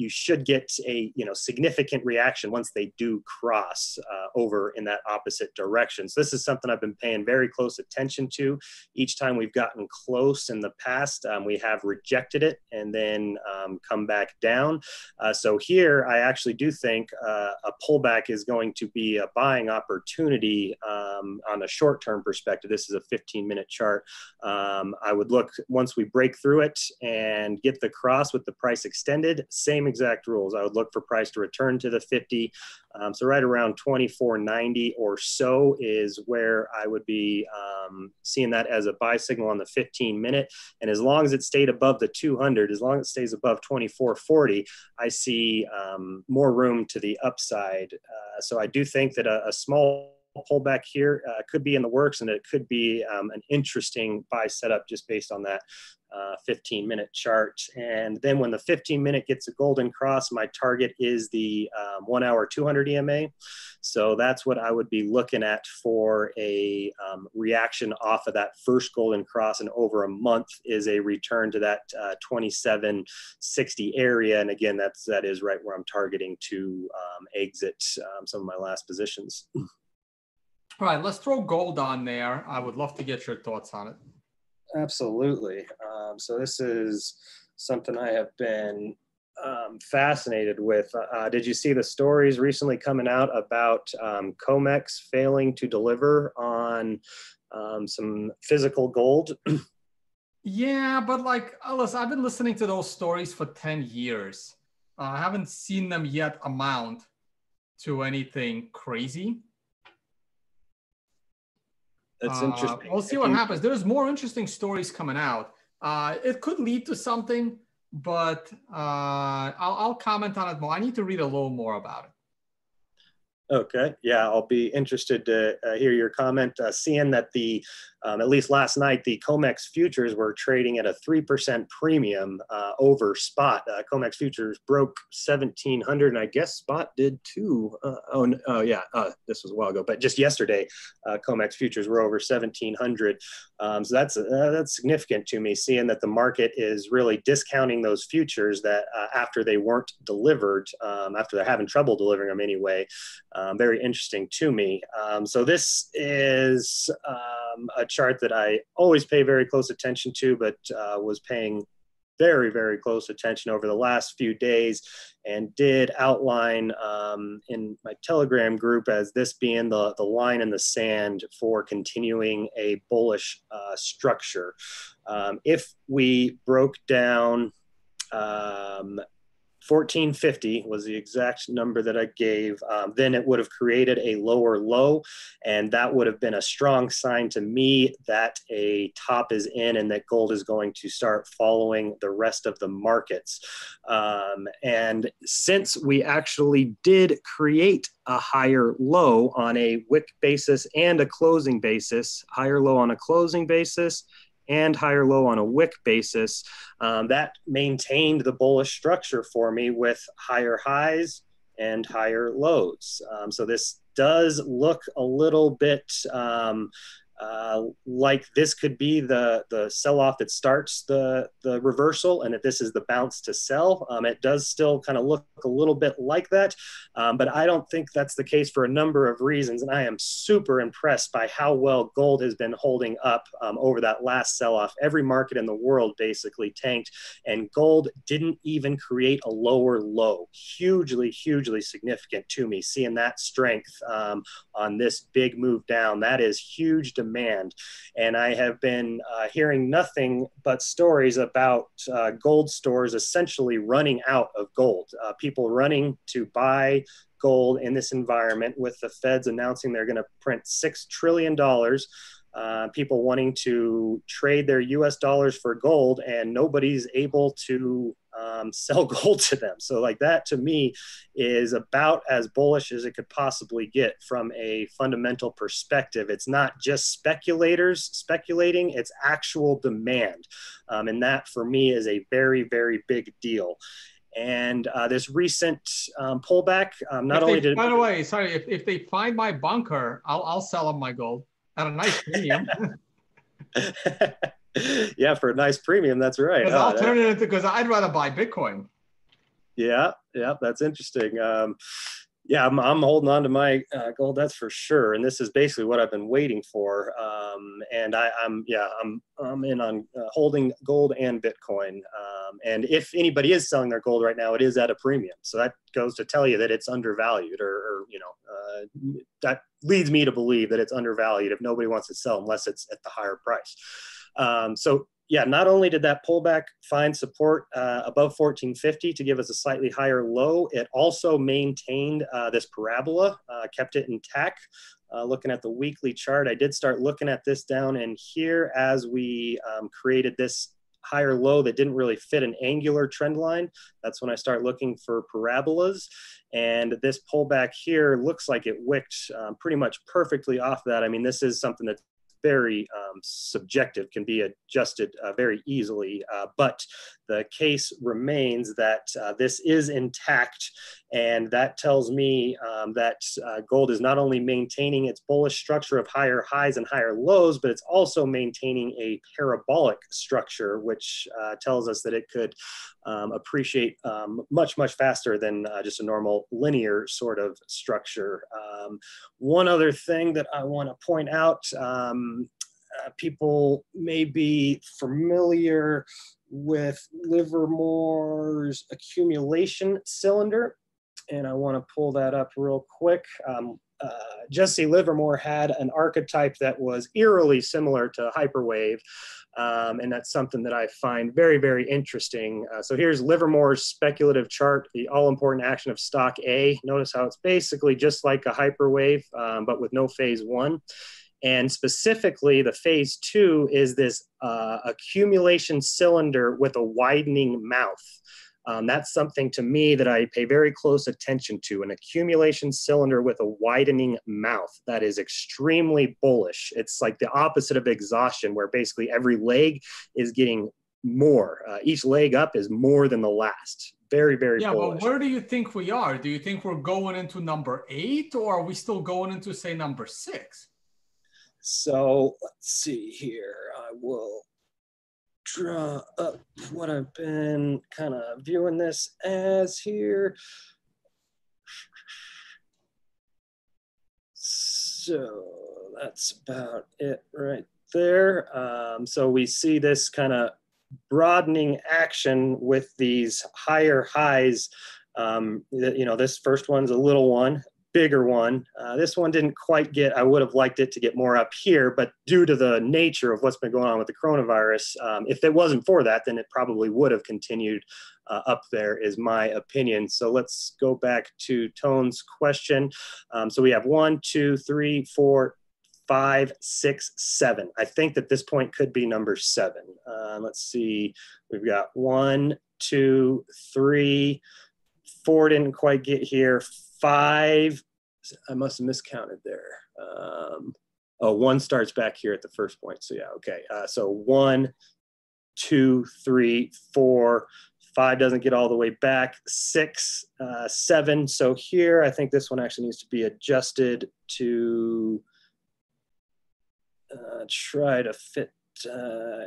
S3: you should get a you know significant reaction once they do cross uh, over in that opposite direction. So this is something I've been paying very close attention to. Each time we've gotten close in the past, um, we have rejected it and then um, come back down. Uh, so here, I actually do think uh, a pullback is going to be a buying opportunity um, on a short-term perspective. This is a 15-minute chart. Um, I would look once we break through it and get the cross with the price extended, same exact rules. I would look for price to return to the 50. Um, so right around 24.90 or so is where I would be um, seeing that as a buy signal on the 15 minute. And as long as it stayed above the 200, as long as it stays above 24.40, I see um, more room to the upside. Uh, so I do think that a, a small pullback here uh, could be in the works and it could be um, an interesting buy setup just based on that uh, 15 minute chart. And then when the 15 minute gets a golden cross, my target is the um, one hour 200 EMA. So that's what I would be looking at for a um, reaction off of that first golden cross. And over a month is a return to that uh, 2760 area. And again, that's, that is right where I'm targeting to um, exit um, some of my last positions.
S1: All right, let's throw gold on there. I would love to get your thoughts on it.
S3: Absolutely. Um, so this is something I have been um, fascinated with. Uh, uh, did you see the stories recently coming out about um, COMEX failing to deliver on um, some physical gold?
S1: yeah, but like, Alice, I've been listening to those stories for 10 years. Uh, I haven't seen them yet amount to anything crazy.
S3: That's uh, interesting.
S1: We'll see what happens. There's more interesting stories coming out. Uh, it could lead to something, but uh, I'll, I'll comment on it more. I need to read a little more about it.
S3: Okay. Yeah, I'll be interested to uh, hear your comment. Uh, seeing that the, um, at least last night, the COMEX futures were trading at a 3% premium uh, over spot. Uh, COMEX futures broke 1700, and I guess spot did too. Uh, oh, oh, yeah, uh, this was a while ago, but just yesterday, COMEX futures were over 1700. Um, so that's, that's significant to me, seeing that the market is really discounting those futures that after they weren't delivered, um, after they're having trouble delivering them anyway um, very interesting to me. Um, so this is um, a chart that I always pay very close attention to, but uh, was paying very, very close attention over the last few days and did outline um, in my Telegram group as this being the, the line in the sand for continuing a bullish uh, structure. Um, if we broke down um, 1450 was the exact number that I gave. Um, then it would have created a lower low, and that would have been a strong sign to me that a top is in and that gold is going to start following the rest of the markets. Um, and since we actually did create a higher low on a wick basis and a closing basis, higher low on a closing basis and higher low on a wick basis, um, that maintained the bullish structure for me with higher highs and higher lows. Um, so this does look a little bit um, uh, like this could be the the sell off that starts the the reversal, and that this is the bounce to sell. Um, it does still kind of look a little bit like that, um, but I don't think that's the case for a number of reasons. And I am super impressed by how well gold has been holding up um, over that last sell off. Every market in the world basically tanked, and gold didn't even create a lower low. Hugely, hugely significant to me. Seeing that strength um, on this big move down, that is huge demand demand. And I have been uh, hearing nothing but stories about uh, gold stores essentially running out of gold, uh, people running to buy gold in this environment with the feds announcing they're going to print $6 trillion. Uh, people wanting to trade their US dollars for gold, and nobody's able to um, sell gold to them. So, like that to me is about as bullish as it could possibly get from a fundamental perspective. It's not just speculators speculating, it's actual demand. Um, and that for me is a very, very big deal. And uh, this recent um, pullback, um, not
S1: if
S3: only
S1: they,
S3: did.
S1: By the way, sorry, if, if they find my bunker, I'll, I'll sell them my gold at a nice premium.
S3: yeah, for a nice premium, that's right.
S1: Because I'll turn it into because I'd rather buy Bitcoin.
S3: Yeah, yeah, that's interesting. Um, yeah, I'm, I'm holding on to my uh, gold. That's for sure. And this is basically what I've been waiting for. Um, and I, am yeah, I'm I'm in on uh, holding gold and Bitcoin. Um, and if anybody is selling their gold right now, it is at a premium. So that goes to tell you that it's undervalued, or, or you know, uh, that leads me to believe that it's undervalued if nobody wants to sell unless it's at the higher price. Um, so yeah, not only did that pullback find support uh, above 1450 to give us a slightly higher low, it also maintained uh, this parabola, uh, kept it intact. Uh, looking at the weekly chart, I did start looking at this down in here as we um, created this higher low that didn't really fit an angular trend line. That's when I start looking for parabolas. And this pullback here looks like it wicked um, pretty much perfectly off that. I mean, this is something that's very um, subjective, can be adjusted uh, very easily. Uh, but the case remains that uh, this is intact, and that tells me um, that uh, gold is not only maintaining its bullish structure of higher highs and higher lows, but it's also maintaining a parabolic structure, which uh, tells us that it could um, appreciate um, much, much faster than uh, just a normal linear sort of structure. Um, one other thing that I want to point out um, uh, people may be familiar with Livermore's accumulation cylinder. And I want to pull that up real quick. Um, uh, Jesse Livermore had an archetype that was eerily similar to Hyperwave. Um, and that's something that I find very, very interesting. Uh, so here's Livermore's speculative chart, the all important action of stock A. Notice how it's basically just like a Hyperwave, um, but with no phase one. And specifically, the phase two is this uh, accumulation cylinder with a widening mouth. Um, that's something to me that I pay very close attention to an accumulation cylinder with a widening mouth. That is extremely bullish. It's like the opposite of exhaustion, where basically every leg is getting more. Uh, each leg up is more than the last. Very, very
S1: yeah.
S3: Bullish.
S1: But where do you think we are? Do you think we're going into number eight, or are we still going into say number six?
S3: So let's see here. I will draw up what I've been kind of viewing this as here. So that's about it right there. Um, so we see this kind of broadening action with these higher highs. Um, you know, this first one's a little one, bigger one. Uh, this one didn't quite get, I would have liked it to get more up here, but due to the nature of what's been going on with the coronavirus, um, if it wasn't for that, then it probably would have continued uh, up there, is my opinion. So let's go back to Tone's question. Um, so we have one, two, three, four, five, six, seven. I think that this point could be number seven. Uh, let's see, we've got one, two, three, four didn't quite get here five. I must have miscounted there. Um, oh, one starts back here at the first point. So yeah, okay. Uh, so one, two, three, four, five doesn't get all the way back, six, uh, seven. So here, I think this one actually needs to be adjusted to uh, try to fit uh,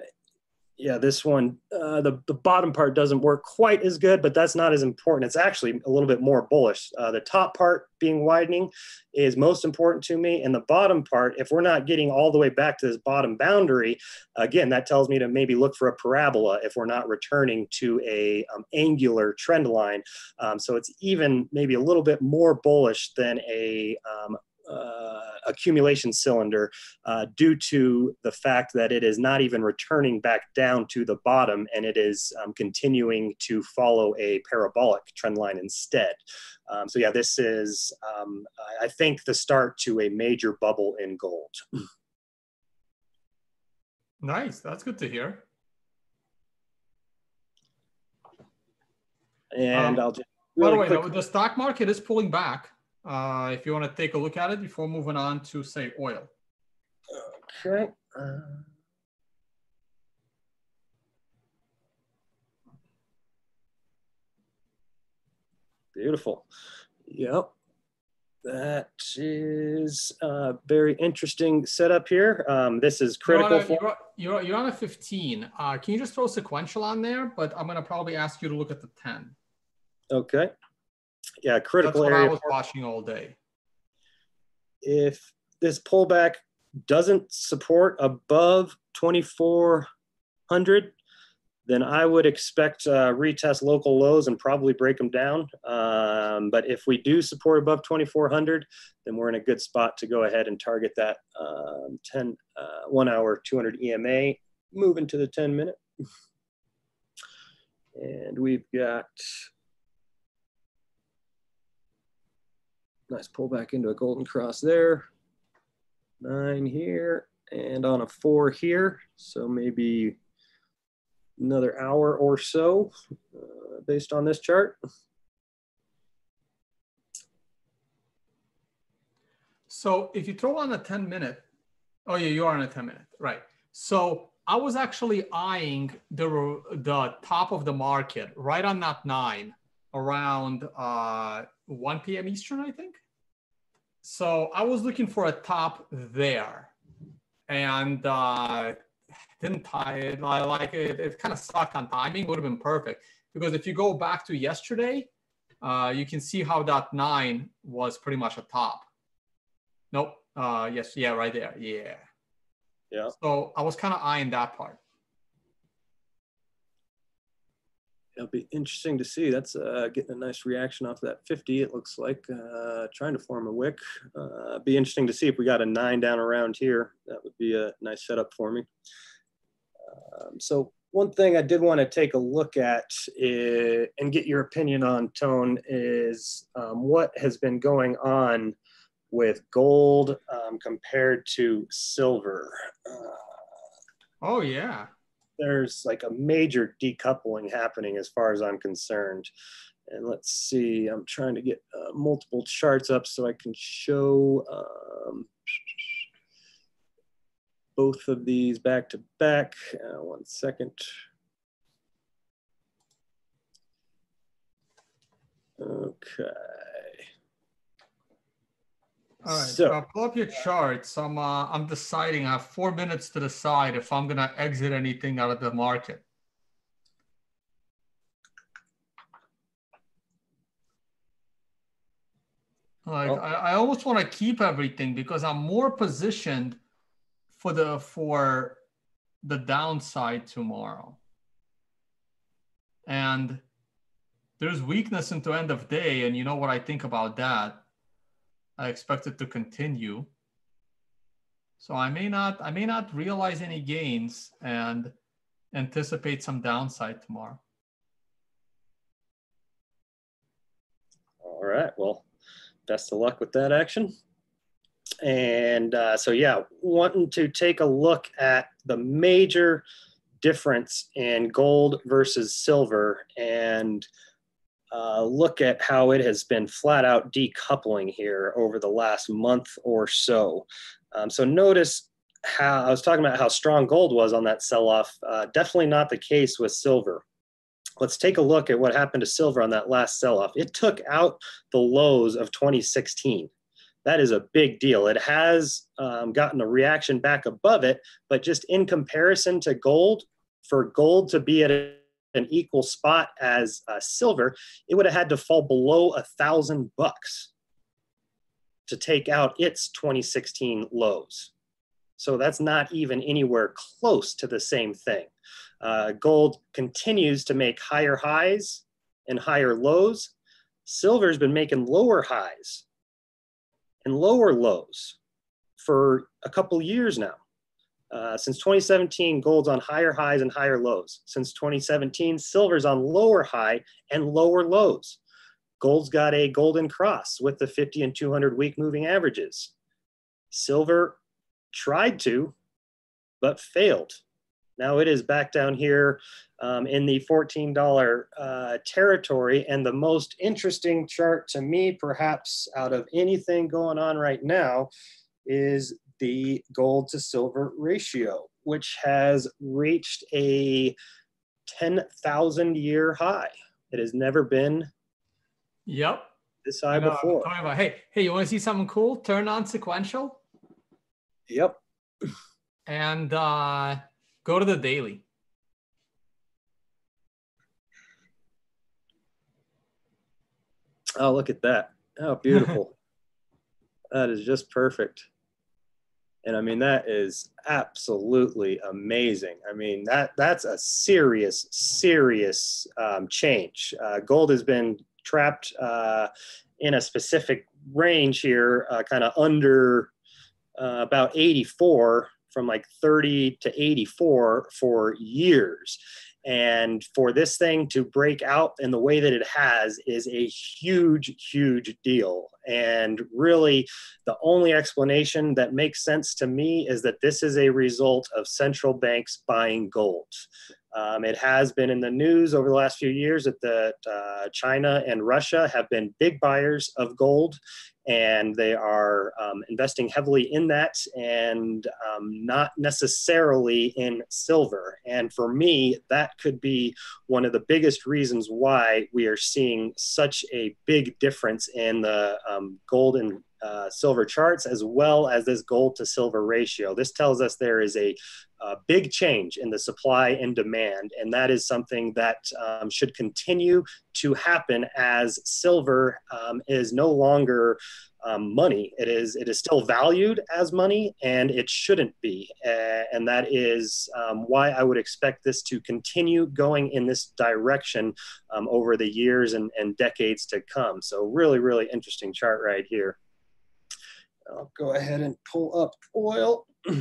S3: yeah, this one, uh, the, the bottom part doesn't work quite as good, but that's not as important. It's actually a little bit more bullish. Uh, the top part being widening is most important to me. And the bottom part, if we're not getting all the way back to this bottom boundary, again, that tells me to maybe look for a parabola if we're not returning to a um, angular trend line. Um, so it's even maybe a little bit more bullish than a um, accumulation cylinder uh, due to the fact that it is not even returning back down to the bottom and it is um, continuing to follow a parabolic trend line instead. Um, so yeah, this is, um, I think, the start to a major bubble in gold.
S1: Nice. That's good to hear.
S3: And um, I'll just. Really
S1: by the way, the stock market is pulling back uh, if you want to take a look at it before moving on to say oil.
S3: Okay. Uh... Beautiful. Yep. That is a very interesting setup here. Um, this is critical.
S1: You're on a, you're, you're, you're on a 15. Uh, can you just throw sequential on there? But I'm going to probably ask you to look at the 10.
S3: Okay. Yeah, critical
S1: That's what
S3: area.
S1: I was watching all day.
S3: If this pullback doesn't support above 2400, then I would expect uh, retest local lows and probably break them down. Um, but if we do support above 2400, then we're in a good spot to go ahead and target that um, 10 uh, one hour 200 EMA. Moving to the 10 minute. And we've got nice pullback into a golden cross there. Nine here and on a four here. So maybe another hour or so uh, based on this chart.
S1: So if you throw on a 10 minute, oh yeah, you are on a 10 minute, right. So I was actually eyeing the the top of the market right on that nine around uh, 1 p.m. Eastern, I think. So I was looking for a top there, and uh, didn't tie it. I, Like it, it kind of sucked on timing. Would have been perfect because if you go back to yesterday, uh, you can see how that nine was pretty much a top. Nope. Uh, yes. Yeah. Right there. Yeah.
S3: Yeah.
S1: So I was kind of eyeing that part.
S3: It'll be interesting to see. That's uh, getting a nice reaction off of that 50. It looks like uh, trying to form a wick. Uh, be interesting to see if we got a nine down around here. That would be a nice setup for me. Um, so one thing I did want to take a look at is, and get your opinion on, Tone, is um, what has been going on with gold um, compared to silver. Uh,
S1: oh yeah.
S3: There's like a major decoupling happening as far as I'm concerned. And let's see, I'm trying to get uh, multiple charts up so I can show um, both of these back to back. Uh, one second. Okay.
S1: All right. So, uh, pull up your charts. I'm uh, I'm deciding. I have four minutes to decide if I'm gonna exit anything out of the market. Like oh. I, I almost want to keep everything because I'm more positioned for the for the downside tomorrow. And there's weakness into end of day, and you know what I think about that I expect it to continue. So I may not I may not realize any gains and anticipate some downside tomorrow.
S3: All right. Well, best of luck with that action. And uh, so, yeah, wanting to take a look at the major difference in gold versus silver and uh, look at how it has been flat out decoupling here over the last month or so. Um, so notice how I was talking about how strong gold was on that sell off. Uh, definitely not the case with silver. Let's take a look at what happened to silver on that last sell off. It took out the lows of 2016. That is a big deal. It has um, gotten a reaction back above it, but just in comparison to gold, for gold to be at a an equal spot as uh, silver, it would have had to fall below a thousand bucks to take out its 2016 lows. So that's not even anywhere close to the same thing. Uh, gold continues to make higher highs and higher lows. Silver's been making lower highs and lower lows for a couple years now. Uh, since 2017, gold's on higher highs and higher lows. Since 2017, silver's on lower high and lower lows. Gold's got a golden cross with the 50 and 200 week moving averages. Silver tried to, but failed. Now it is back down here um, in the $14 uh, territory. And the most interesting chart to me, perhaps out of anything going on right now, is the gold to silver ratio, which has reached a 10,000 year high. It has never been
S1: yep.
S3: this high before.
S1: About, hey, hey, you want to see something cool? Turn on sequential.
S3: Yep.
S1: And uh, go to the daily.
S3: Oh, look at that. Oh, beautiful. that is just perfect. And I mean, that is absolutely amazing. I mean, that that's a serious, serious um, change. Uh, gold has been trapped uh, in a specific range here, uh, kind of under uh, about 84 from like 30 to 84 for years. And for this thing to break out in the way that it has is a huge, huge deal. And really, the only explanation that makes sense to me is that this is a result of central banks buying gold. Um, it has been in the news over the last few years that the, uh, China and Russia have been big buyers of gold, and they are um, investing heavily in that and um, not necessarily in silver. And for me, that could be one of the biggest reasons why we are seeing such a big difference in the um, gold and uh, silver charts as well as this gold to silver ratio. This tells us there is a, a big change in the supply and demand, and that is something that um, should continue to happen as silver um, is no longer um, money. It is it is still valued as money, and it shouldn't be. Uh, and that is um, why I would expect this to continue going in this direction um, over the years and, and decades to come. So really, really interesting chart right here. I'll go ahead and pull up oil.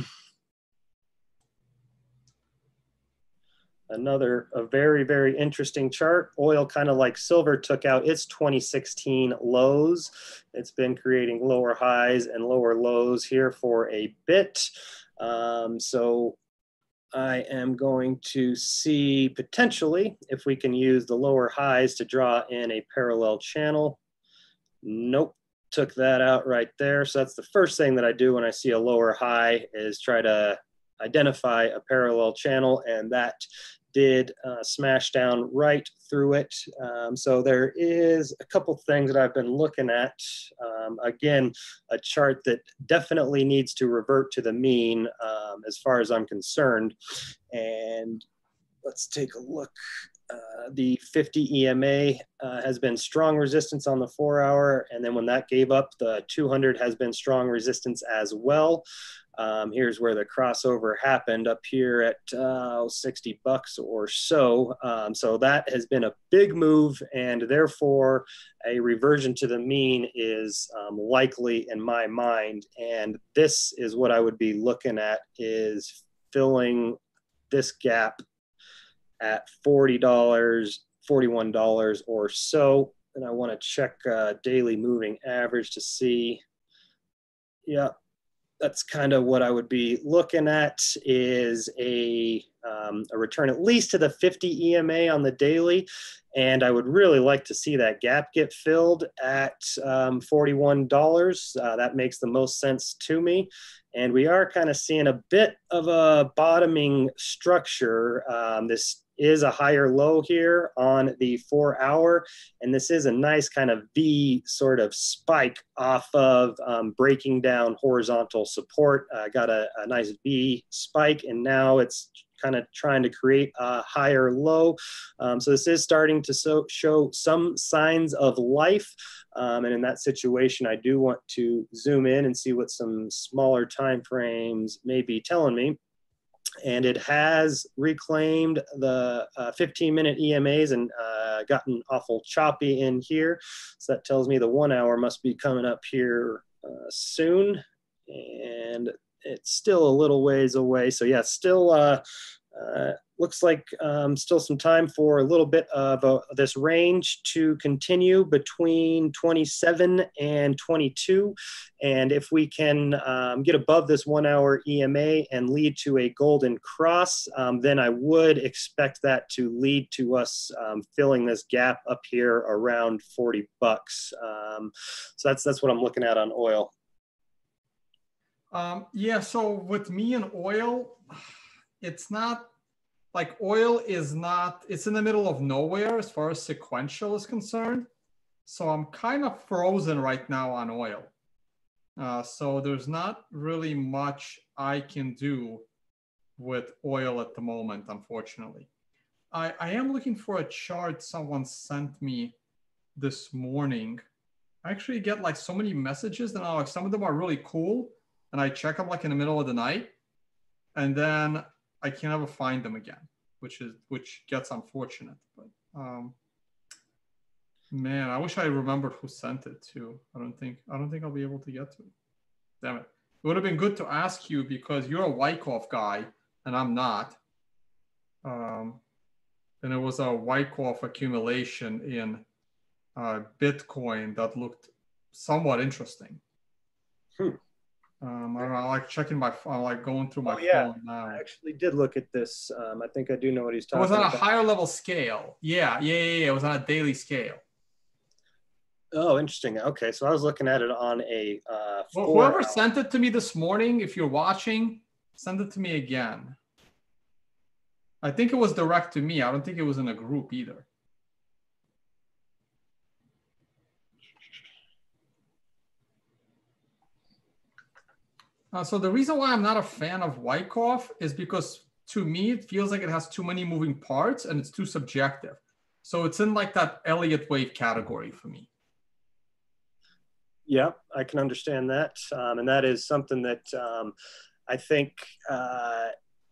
S3: Another a very, very interesting chart. Oil, kind of like silver, took out its 2016 lows. It's been creating lower highs and lower lows here for a bit. Um, so I am going to see potentially if we can use the lower highs to draw in a parallel channel. Nope, took that out right there. So that's the first thing that I do when I see a lower high is try to identify a parallel channel and that did uh, smash down right through it. Um, so there is a couple things that I've been looking at. Um, again, a chart that definitely needs to revert to the mean um, as far as I'm concerned. And let's take a look uh, the 50 EMA uh, has been strong resistance on the four hour. And then when that gave up, the 200 has been strong resistance as well. Um, here's where the crossover happened up here at uh, 60 bucks or so. Um, so that has been a big move, and therefore a reversion to the mean is um, likely in my mind. And this is what I would be looking at is filling this gap at $40, $41 or so. And I want to check uh, daily moving average to see. Yeah, that's kind of what I would be looking at is a, um, a return at least to the 50 EMA on the daily. And I would really like to see that gap get filled at um, $41. Uh, that makes the most sense to me. And we are kind of seeing a bit of a bottoming structure. Um, this is a higher low here on the four hour. And this is a nice kind of V sort of spike off of um, breaking down horizontal support. Uh, got a, a nice V spike and now it's kind of trying to create a higher low. Um, so this is starting to so, show some signs of life. Um, and in that situation, I do want to zoom in and see what some smaller time frames may be telling me and it has reclaimed the uh, 15 minute EMAs and uh, gotten awful choppy in here. So that tells me the one hour must be coming up here uh, soon. And it's still a little ways away. So yeah, still uh, uh, looks like um, still some time for a little bit of uh, this range to continue between 27 and 22. And if we can um, get above this one hour EMA and lead to a golden cross, um, then I would expect that to lead to us um, filling this gap up here around 40 bucks. Um, so that's, that's what I'm looking at on oil.
S1: Um, yeah, so with me and oil, it's not like oil is not, it's in the middle of nowhere as far as sequential is concerned. So I'm kind of frozen right now on oil. Uh, so there's not really much I can do with oil at the moment, unfortunately. I, I am looking for a chart someone sent me this morning. I actually get like so many messages and like some of them are really cool and I check them like in the middle of the night and then I can never find them again, which is which gets unfortunate. But um, man, I wish I remembered who sent it to. I don't think I don't think I'll be able to get to it. Damn it! It would have been good to ask you because you're a Wyckoff guy and I'm not. Um, and it was a Wyckoff accumulation in uh, Bitcoin that looked somewhat interesting. Hmm. Um, I don't know. I like checking my phone, I like going through my oh, yeah. phone now.
S3: I actually did look at this. Um, I think I do know what he's talking
S1: about.
S3: It was
S1: on a higher level scale. Yeah, yeah, yeah, yeah. It was on a daily scale.
S3: Oh, interesting. Okay, so I was looking at it on a. Uh,
S1: well, whoever hour. sent it to me this morning, if you're watching, send it to me again. I think it was direct to me. I don't think it was in a group either. Uh, so the reason why I'm not a fan of Wyckoff is because to me it feels like it has too many moving parts and it's too subjective. So it's in like that Elliott wave category for me.
S3: Yeah, I can understand that, um, and that is something that um, I think uh,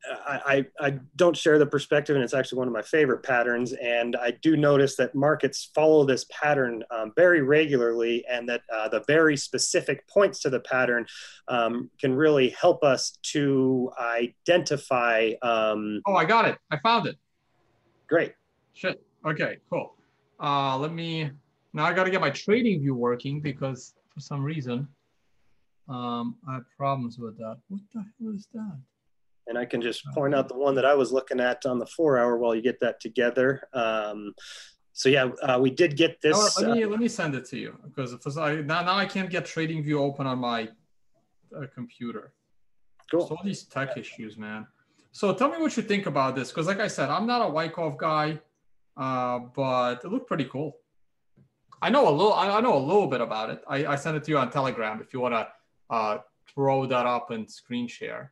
S3: I, I don't share the perspective, and it's actually one of my favorite patterns. And I do notice that markets follow this pattern um, very regularly, and that uh, the very specific points to the pattern um, can really help us to identify. Um,
S1: oh, I got it. I found it.
S3: Great.
S1: Shit. Okay, cool. Uh, let me. Now I got to get my TradingView working because for some reason um, I have problems with that. What the hell is that?
S3: And I can just point out the one that I was looking at on the four hour while you get that together. Um, so yeah, uh, we did get this.
S1: let me uh, let me send it to you because I, now now I can't get TradingView open on my uh, computer. Cool. So all these tech issues, man. So tell me what you think about this because, like I said, I'm not a Wyckoff guy, uh, but it looked pretty cool. I know a little. I know a little bit about it. I, I sent it to you on Telegram if you want to uh, throw that up and screen share.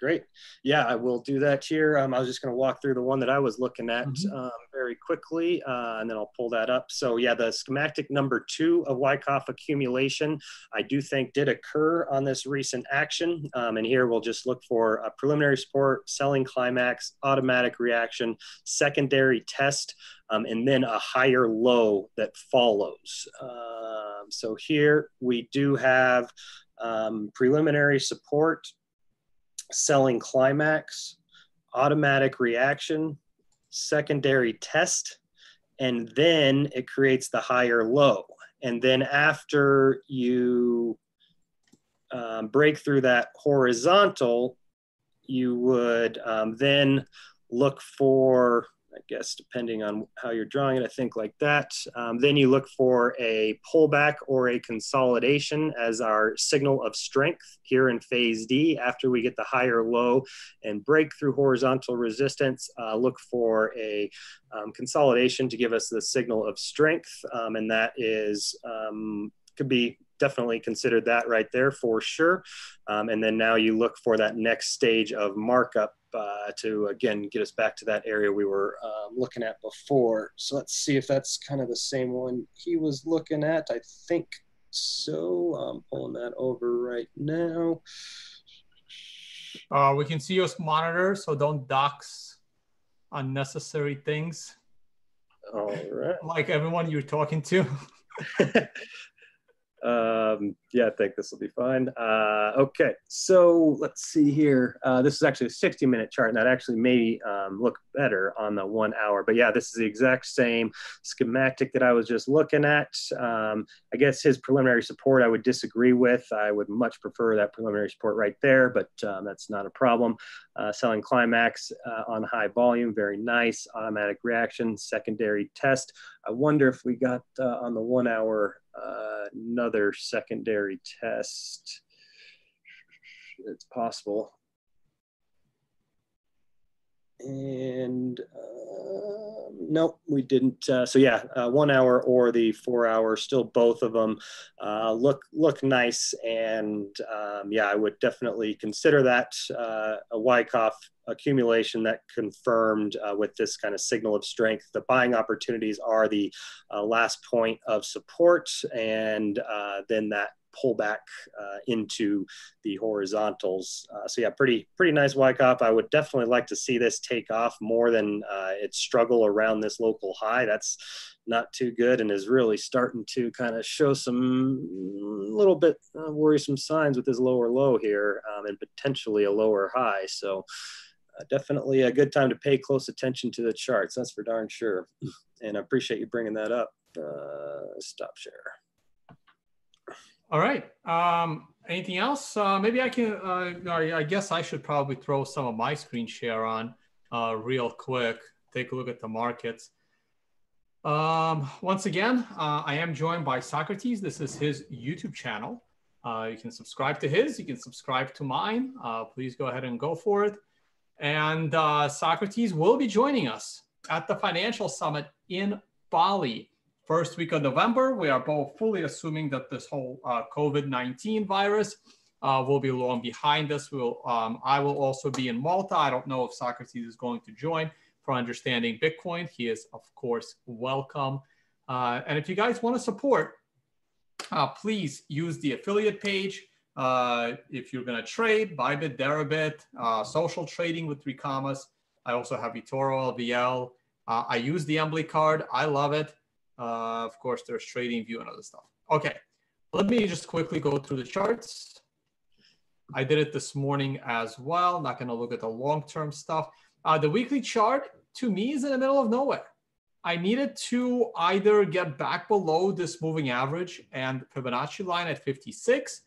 S3: Great. Yeah, I will do that here. Um, I was just going to walk through the one that I was looking at mm-hmm. um, very quickly, uh, and then I'll pull that up. So yeah, the schematic number two of Wyckoff accumulation, I do think did occur on this recent action. Um, and here we'll just look for a preliminary support, selling climax, automatic reaction, secondary test, um, and then a higher low that follows. Um, so here we do have um, preliminary support selling climax, automatic reaction, secondary test, and then it creates the higher low. And then after you um, break through that horizontal, you would um, then look for I guess depending on how you're drawing it, I think like that. Um, then you look for a pullback or a consolidation as our signal of strength here in phase D. After we get the higher low and break through horizontal resistance, uh, look for a um, consolidation to give us the signal of strength. Um, and that is um, could be definitely considered that right there for sure. Um, and then now you look for that next stage of markup uh, to again get us back to that area we were um, looking at before. So let's see if that's kind of the same one he was looking at. I think so. I'm pulling that over right now.
S1: Uh, we can see your monitor, so don't dox unnecessary things.
S3: All right.
S1: Like everyone you're talking to.
S3: Um, yeah, I think this will be fine. Uh, okay, so let's see here. Uh, this is actually a 60 minute chart, and that actually may um, look better on the one hour. But yeah, this is the exact same schematic that I was just looking at. Um, I guess his preliminary support I would disagree with. I would much prefer that preliminary support right there, but um, that's not a problem. Uh, selling climax uh, on high volume, very nice. Automatic reaction, secondary test. I wonder if we got uh, on the one hour uh, another secondary test. It's possible. And uh, nope, we didn't. Uh, so yeah, uh, one hour or the four hour, still both of them uh, look look nice. And um, yeah, I would definitely consider that a Wyckoff accumulation that confirmed uh, with this kind of signal of strength. The buying opportunities are the uh, last point of support, and uh, then that pullback uh, into the horizontals. Uh, so yeah, pretty pretty nice Wyckoff. I would definitely like to see this take off more than uh, its struggle around this local high. That's not too good and is really starting to kind of show some little bit worrisome signs with his lower low here um, and potentially a lower high. So definitely a good time to pay close attention to the charts. That's for darn sure. And I appreciate you bringing that up. Uh, stop share.
S1: All right. Um, anything else? Uh, maybe I can, uh, I guess I should probably throw some of my screen share on uh, real quick. Take a look at the markets. Um, once again, uh, I am joined by Socrates. This is his YouTube channel. Uh, you can subscribe to his, you can subscribe to mine. Please go ahead and go for it. And Socrates will be joining us at the Financial Summit in Bali first week of November. We are both fully assuming that this whole uh, COVID-19 virus uh, will be long behind us. We'll, um, I will also be in Malta. I don't know if Socrates is going to join for understanding Bitcoin. He is, of course, welcome. Uh, and if you guys want to support, uh, please use the affiliate page. Uh, if you're going to trade, Bybit, Deribit, uh, social trading with 3Commas. I also have eToro, LVL. I use the Embly card. I love it. Uh, of course, there's TradingView and other stuff. Okay, let me just quickly go through the charts. I did it this morning as well. Not going to look at the long-term stuff. Uh, the weekly chart to me is in the middle of nowhere. I needed to either get back below this moving average and Fibonacci line at 56,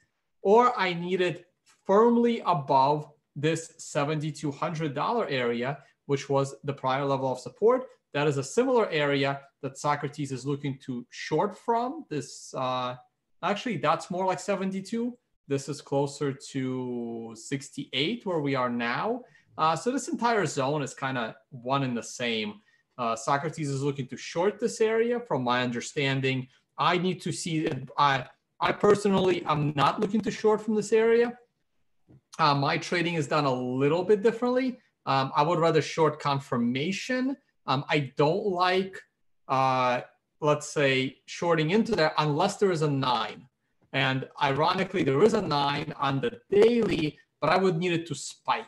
S1: or I need it firmly above this $7,200 area, which was the prior level of support. That is a similar area that Socrates is looking to short from. This uh, actually that's more like 72. This is closer to 68 where we are now. Uh, so this entire zone is kind of one and the same. Uh, Socrates is looking to short this area. From my understanding, I need to see. I I personally am not looking to short from this area. Uh, my trading is done a little bit differently. Um, I would rather short confirmation. Um, I don't like uh, let's say, shorting into there unless there is a nine. And ironically, there is a nine on the daily, but I would need it to spike.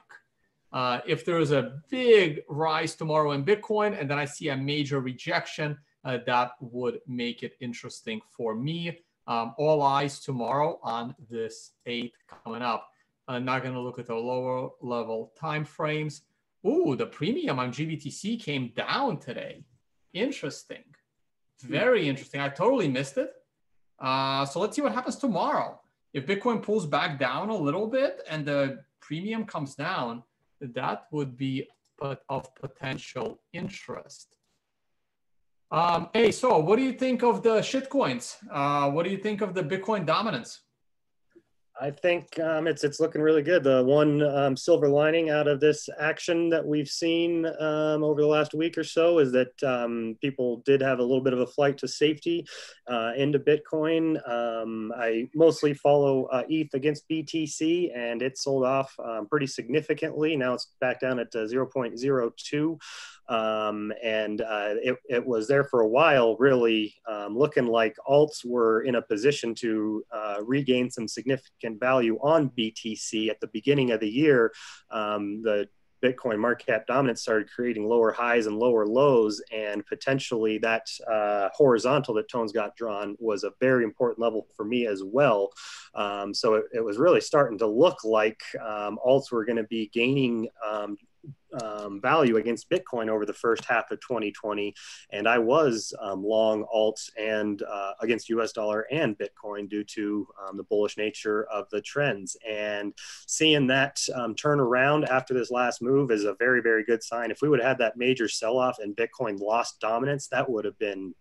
S1: Uh, if there is a big rise tomorrow in Bitcoin and then I see a major rejection, uh, that would make it interesting for me. Um, all eyes tomorrow on this eight coming up. I'm not going to look at the lower level time frames. Ooh, the premium on GBTC came down today. Interesting. Very interesting. I totally missed it. Uh, so let's see what happens tomorrow. If Bitcoin pulls back down a little bit and the premium comes down, that would be of potential interest. Um, hey, so what do you think of the shitcoins? Uh, what do you think of the Bitcoin dominance?
S3: I think um, it's it's looking really good. The one um, silver lining out of this action that we've seen um, over the last week or so is that um, people did have a little bit of a flight to safety uh, into Bitcoin. Um, I mostly follow uh, ETH against BTC, and it sold off um, pretty significantly. Now it's back down at uh, 0.02 um, and uh, it, it, was there for a while, really um, looking like alts were in a position to uh, regain some significant value on BTC at the beginning of the year. Um, the Bitcoin market cap dominance started creating lower highs and lower lows, and potentially that uh, horizontal that Tone's got drawn was a very important level for me as well. Um, so it, it, was really starting to look like um, alts were going to be gaining um, um, value against Bitcoin over the first half of 2020, and I was um, long alts and uh, against U.S. dollar and Bitcoin due to um, the bullish nature of the trends. And seeing that um, turn around after this last move is a very, very good sign. If we would have had that major sell-off and Bitcoin lost dominance, that would have been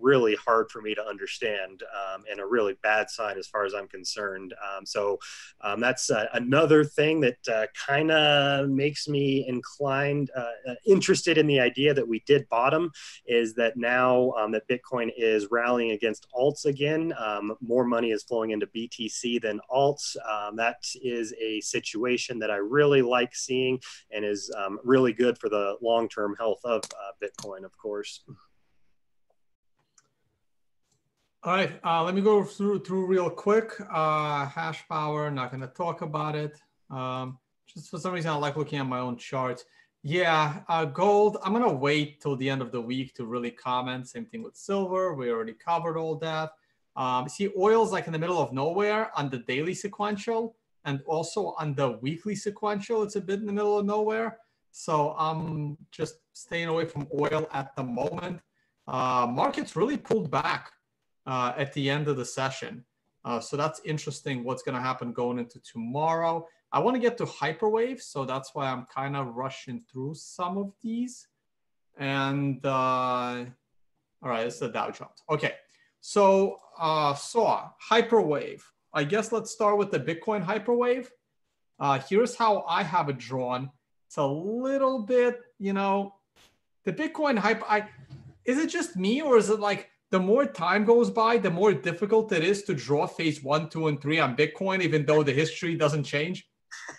S3: really hard for me to understand um, and a really bad sign as far as I'm concerned. Um, so um, that's uh, another thing that uh, kind of makes me inclined, uh, uh, interested in the idea that we did bottom is that now um, that Bitcoin is rallying against alts again, um, more money is flowing into BTC than alts. Um, that is a situation that I really like seeing and is really good for the long-term health of uh, Bitcoin, of course.
S1: All right, uh, let me go through through real quick. Uh, hash power, not going to talk about it. Um, just for some reason, I like looking at my own charts. Yeah, uh, gold, I'm going to wait till the end of the week to really comment. Same thing with silver. We already covered all that. Um, see, oil's like in the middle of nowhere on the daily sequential and also on the weekly sequential. It's a bit in the middle of nowhere. So I'm just staying away from oil at the moment. Uh, markets really pulled back uh, at the end of the session. Uh, so that's interesting what's going to happen going into tomorrow. I want to get to hyperwave, so that's why I'm kind of rushing through some of these. And uh, all right, it's the Dow Jones. Okay, so uh, saw hyperwave. I guess let's start with the Bitcoin hyperwave. Uh, here's how I have it drawn. It's a little bit, you know, the Bitcoin hype. I is it just me or is it like the more time goes by, the more difficult it is to draw phase one, two, and three on Bitcoin, even though the history doesn't change?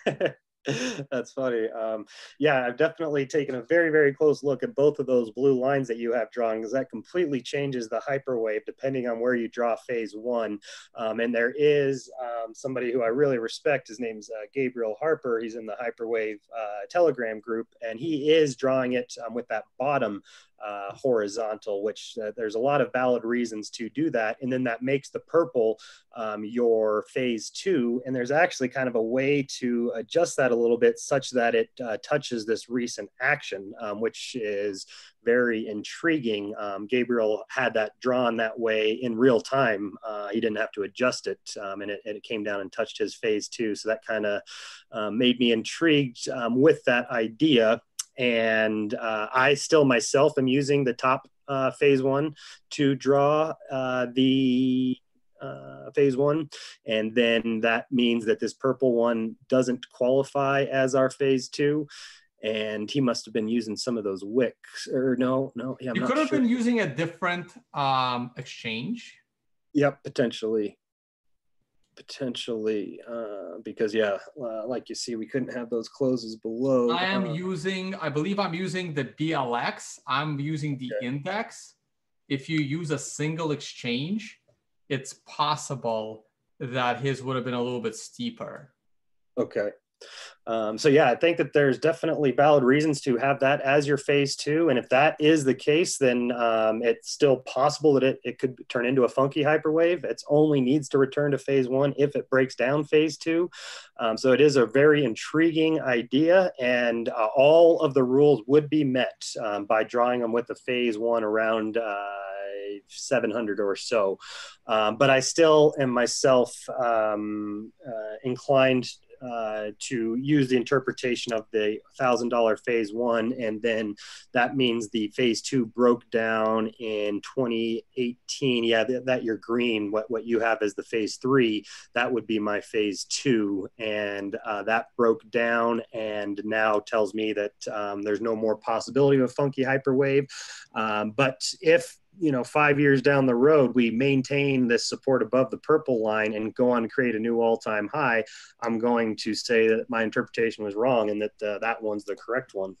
S3: That's funny. Um, yeah, I've definitely taken a very, very close look at both of those blue lines that you have drawn because that completely changes the hyperwave depending on where you draw phase one. Um, and there is um, somebody who I really respect. His name's uh, Gabriel Harper. He's in the hyperwave uh, Telegram group, and he is drawing it um, with that bottom uh, horizontal, which uh, there's a lot of valid reasons to do that. And then that makes the purple um, your phase two. And there's actually kind of a way to adjust that a little bit such that it uh, touches this recent action, um, which is very intriguing. Um, Gabriel had that drawn that way in real time. Uh, he didn't have to adjust it, um, and, it, and, it, came down and touched his phase two. So that kind of uh, made me intrigued um, with that idea and uh, I still myself am using the top uh, phase one to draw uh, the uh, phase one, and then that means that this purple one doesn't qualify as our phase two. And he must have been using some of those wicks, or no, no,
S1: yeah. I'm you could have sure. been using a different um, exchange.
S3: Yep, potentially potentially uh, because yeah uh, like you see we couldn't have those closes below
S1: i am uh, using i believe i'm using the BLX i'm using the okay. index. If you use a single exchange it's possible that his would have been a little bit steeper.
S3: Okay um, so yeah, I think that there's definitely valid reasons to have that as your phase two. And if that is the case, then um, it's still possible that it, it could turn into a funky hyperwave. It only needs to return to phase one if it breaks down phase two. Um, so it is a very intriguing idea and uh, all of the rules would be met um, by drawing them with the phase one around uh, 700 or so. Um, but I still am myself um, uh, inclined uh, to use the interpretation of the thousand dollar phase one, and then that means the phase two broke down in 2018. Yeah, that, that you're green. What what you have as the phase three, that would be my phase two, and uh, that broke down, and now tells me that um, there's no more possibility of a funky hyperwave. Um, but if you know five years down the road we maintain this support above the purple line and go on to create a new all-time high. I'm going to say that my interpretation was wrong and that uh, that one's the correct one.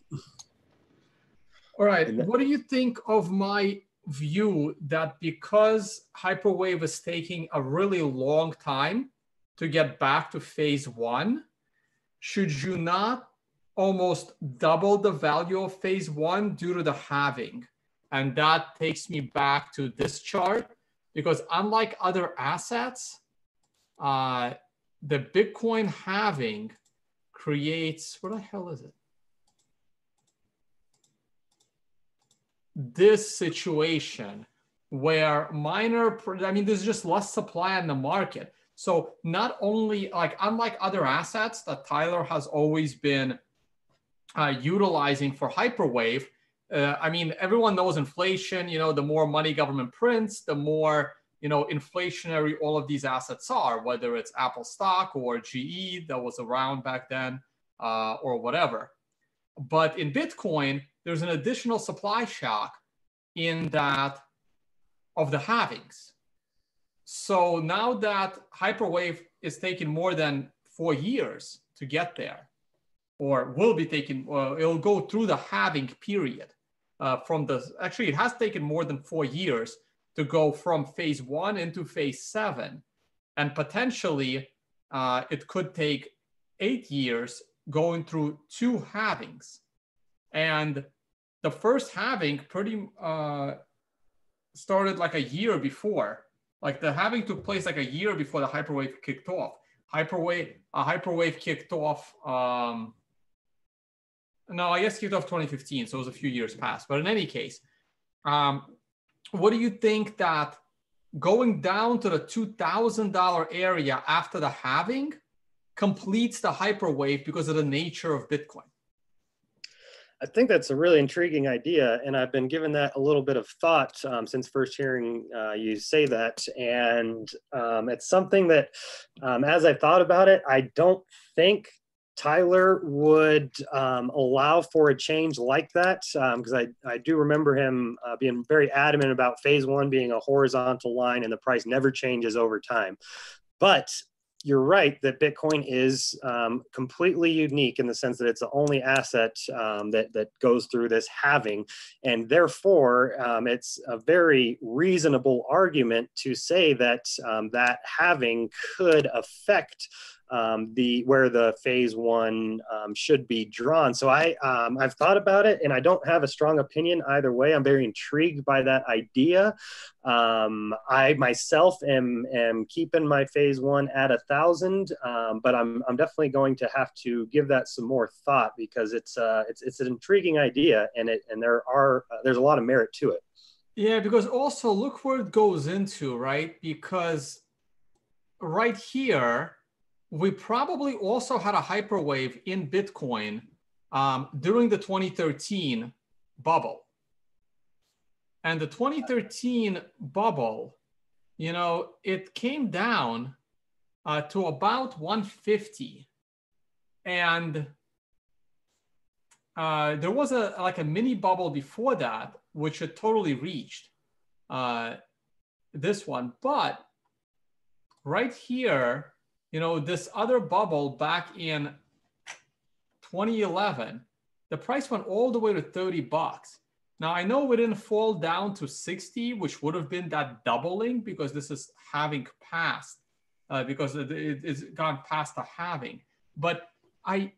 S1: All right. What do you think of my view that because hyperwave is taking a really long time to get back to phase one should you not almost double the value of phase one due to the halving and that takes me back to this chart because unlike other assets, uh, the Bitcoin halving creates, what the hell is it? This situation where miner, I mean, there's just less supply in the market. So not only like, unlike other assets that Tyler has always been uh, utilizing for Hyperwave, uh, I mean, everyone knows inflation. You know, the more money government prints, the more you know inflationary all of these assets are. Whether it's Apple stock or GE that was around back then, uh, or whatever. But in Bitcoin, there's an additional supply shock in that of the halvings. So now that hyperwave is taking more than four years to get there, or will be taking, it'll go through the halving period uh, from the, actually it has taken more than four years to go from phase one into phase seven. And potentially uh, it could take eight years going through two halvings. And the first halving pretty uh, started like a year before. Like the halving took place like a year before the hyperwave kicked off. Hyperwave, a hyperwave kicked off. Um, no, I guess kicked off 2015, so it was a few years past. But in any case, um, what do you think that going down to the $2,000 area after the halving completes the hyperwave because of the nature of Bitcoin?
S3: I think that's a really intriguing idea, and I've been giving that a little bit of thought um, since first hearing uh, you say that. And um, it's something that, um, as I thought about it, I don't think Tyler would um, allow for a change like that because um, I, I do remember him uh, being very adamant about phase one being a horizontal line and the price never changes over time. But you're right that Bitcoin is um, completely unique in the sense that it's the only asset um, that that goes through this halving, and therefore um, it's a very reasonable argument to say that um, that halving could affect um, the where the phase one um, should be drawn. So I um, I've thought about it, and I don't have a strong opinion either way. I'm very intrigued by that idea. Um, I myself am am keeping my phase one at a thousand, um, but I'm I'm definitely going to have to give that some more thought because it's uh, it's it's an intriguing idea, and it and there are uh, there's a lot of merit to it.
S1: Yeah, because also look where it goes into, right? Because right here we probably also had a hyperwave in Bitcoin um, during the 2013 bubble. And the 2013 bubble, you know, it came down uh, to about 150. And uh, there was a like a mini bubble before that, which had totally reached uh, this one. But right here, you know, this other bubble back in 2011, the price went all the way to 30 bucks. Now I know we didn't fall down to 60, which would have been that doubling because this is having passed, uh, because it, it's gone past the halving. But I,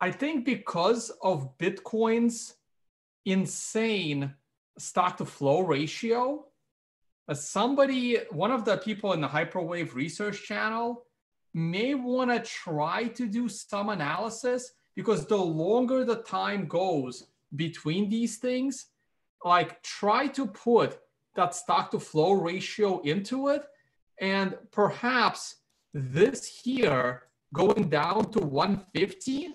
S1: I think because of Bitcoin's insane stock to flow ratio, uh, somebody, one of the people in the Hyperwave research channel may want to try to do some analysis because the longer the time goes between these things, like try to put that stock to flow ratio into it. And perhaps this here going down to 150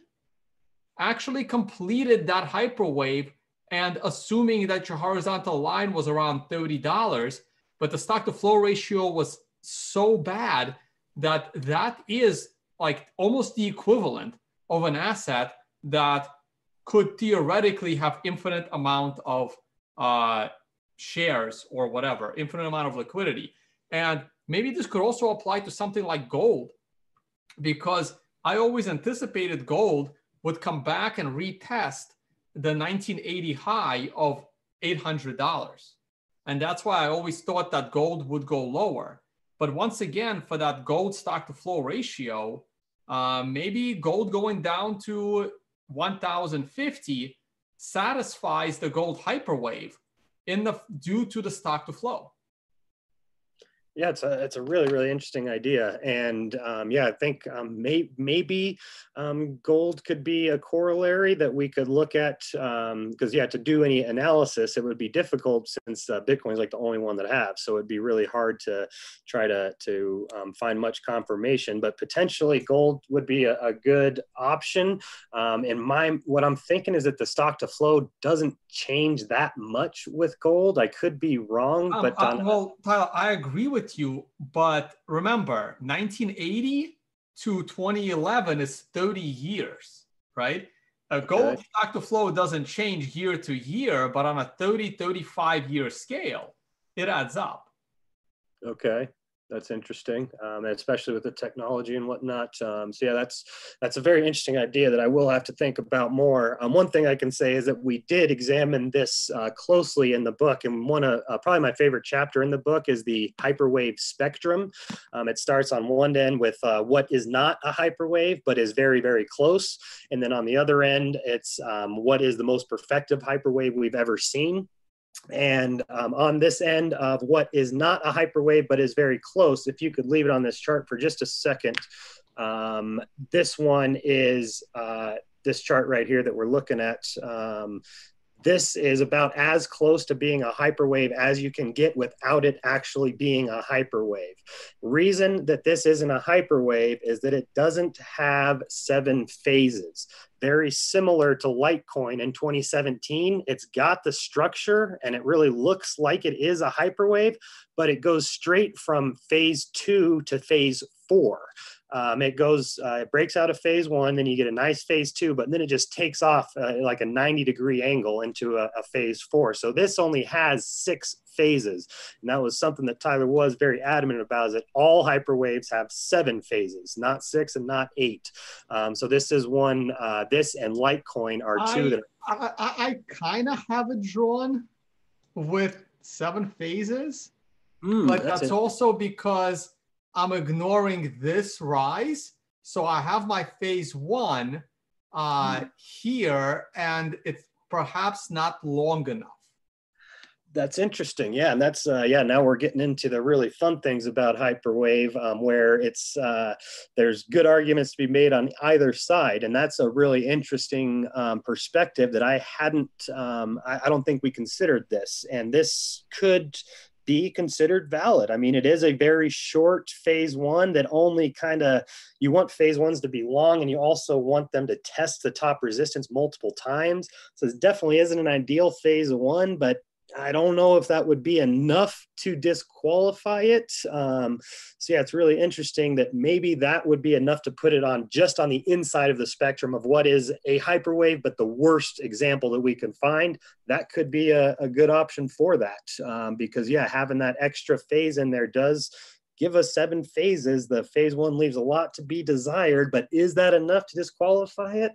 S1: actually completed that hyperwave and assuming that your horizontal line was around $30, but the stock to flow ratio was so bad that that is like almost the equivalent of an asset that could theoretically have infinite amount of uh, shares or whatever, infinite amount of liquidity. And maybe this could also apply to something like gold, because I always anticipated gold would come back and retest the 1980 high of $800. And that's why I always thought that gold would go lower. But once again, for that gold stock to flow ratio, uh, maybe gold going down to 1050 satisfies the gold hyperwave in the due to the stock to flow.
S3: Yeah, it's a it's a really really interesting idea, and um, yeah, I think um, may, maybe um, gold could be a corollary that we could look at because um, yeah, to do any analysis it would be difficult since uh, Bitcoin is like the only one that have, so it'd be really hard to try to to um, find much confirmation. But potentially gold would be a, a good option. Um, and my what I'm thinking is that the stock to flow doesn't change that much with gold. I could be wrong, um, but
S1: uh, well, Tyler, I agree with you. But remember, 1980 to 2011 is 30 years, right? A gold okay. stock to flow doesn't change year to year, but on a 30, 35 year scale, it adds up.
S3: Okay that's interesting, um, and especially with the technology and whatnot. Um, so yeah, that's that's a very interesting idea that I will have to think about more. Um, one thing I can say is that we did examine this uh, closely in the book, and one of uh, probably my favorite chapter in the book is the hyperwave spectrum. Um, it starts on one end with uh, what is not a hyperwave but is very very close, and then on the other end, it's um, what is the most perfective hyperwave we've ever seen. And um, on this end of what is not a hyperwave but is very close, if you could leave it on this chart for just a second, um, this one is uh, this chart right here that we're looking at. Um, this is about as close to being a hyperwave as you can get without it actually being a hyperwave. Reason that this isn't a hyperwave is that it doesn't have seven phases. Very similar to Litecoin in 2017. It's got the structure and it really looks like it is a hyperwave, but it goes straight from phase two to phase four. Um, it goes, uh, it breaks out of phase one, then you get a nice phase two, but then it just takes off uh, like a 90 degree angle into a, a, phase four. So this only has six phases. And that was something that Tyler was very adamant about is that all hyperwaves have seven phases, not six and not eight. Um, so this is one, uh, this and Litecoin are two
S1: I,
S3: that
S1: are- I, I kind of have it drawn with seven phases, mm, but that's, that's also because I'm ignoring this rise. So I have my phase one uh, mm. here, and it's perhaps not long enough.
S3: That's interesting. Yeah, and that's uh, yeah. Now we're getting into the really fun things about hyperwave, um, where it's uh, there's good arguments to be made on either side, and that's a really interesting um, perspective that I hadn't. Um, I, I, don't think we considered this, and this could be considered valid. I mean, it is a very short phase one that only kind of you want phase ones to be long and you also want them to test the top resistance multiple times. So it definitely isn't an ideal phase one, but I don't know if that would be enough to disqualify it. Um, so yeah, it's really interesting that maybe that would be enough to put it on just on the inside of the spectrum of what is a hyperwave, but the worst example that we can find. That could be a, a good option for that um, because yeah, having that extra phase in there does give us seven phases. The phase one leaves a lot to be desired, but is that enough to disqualify it?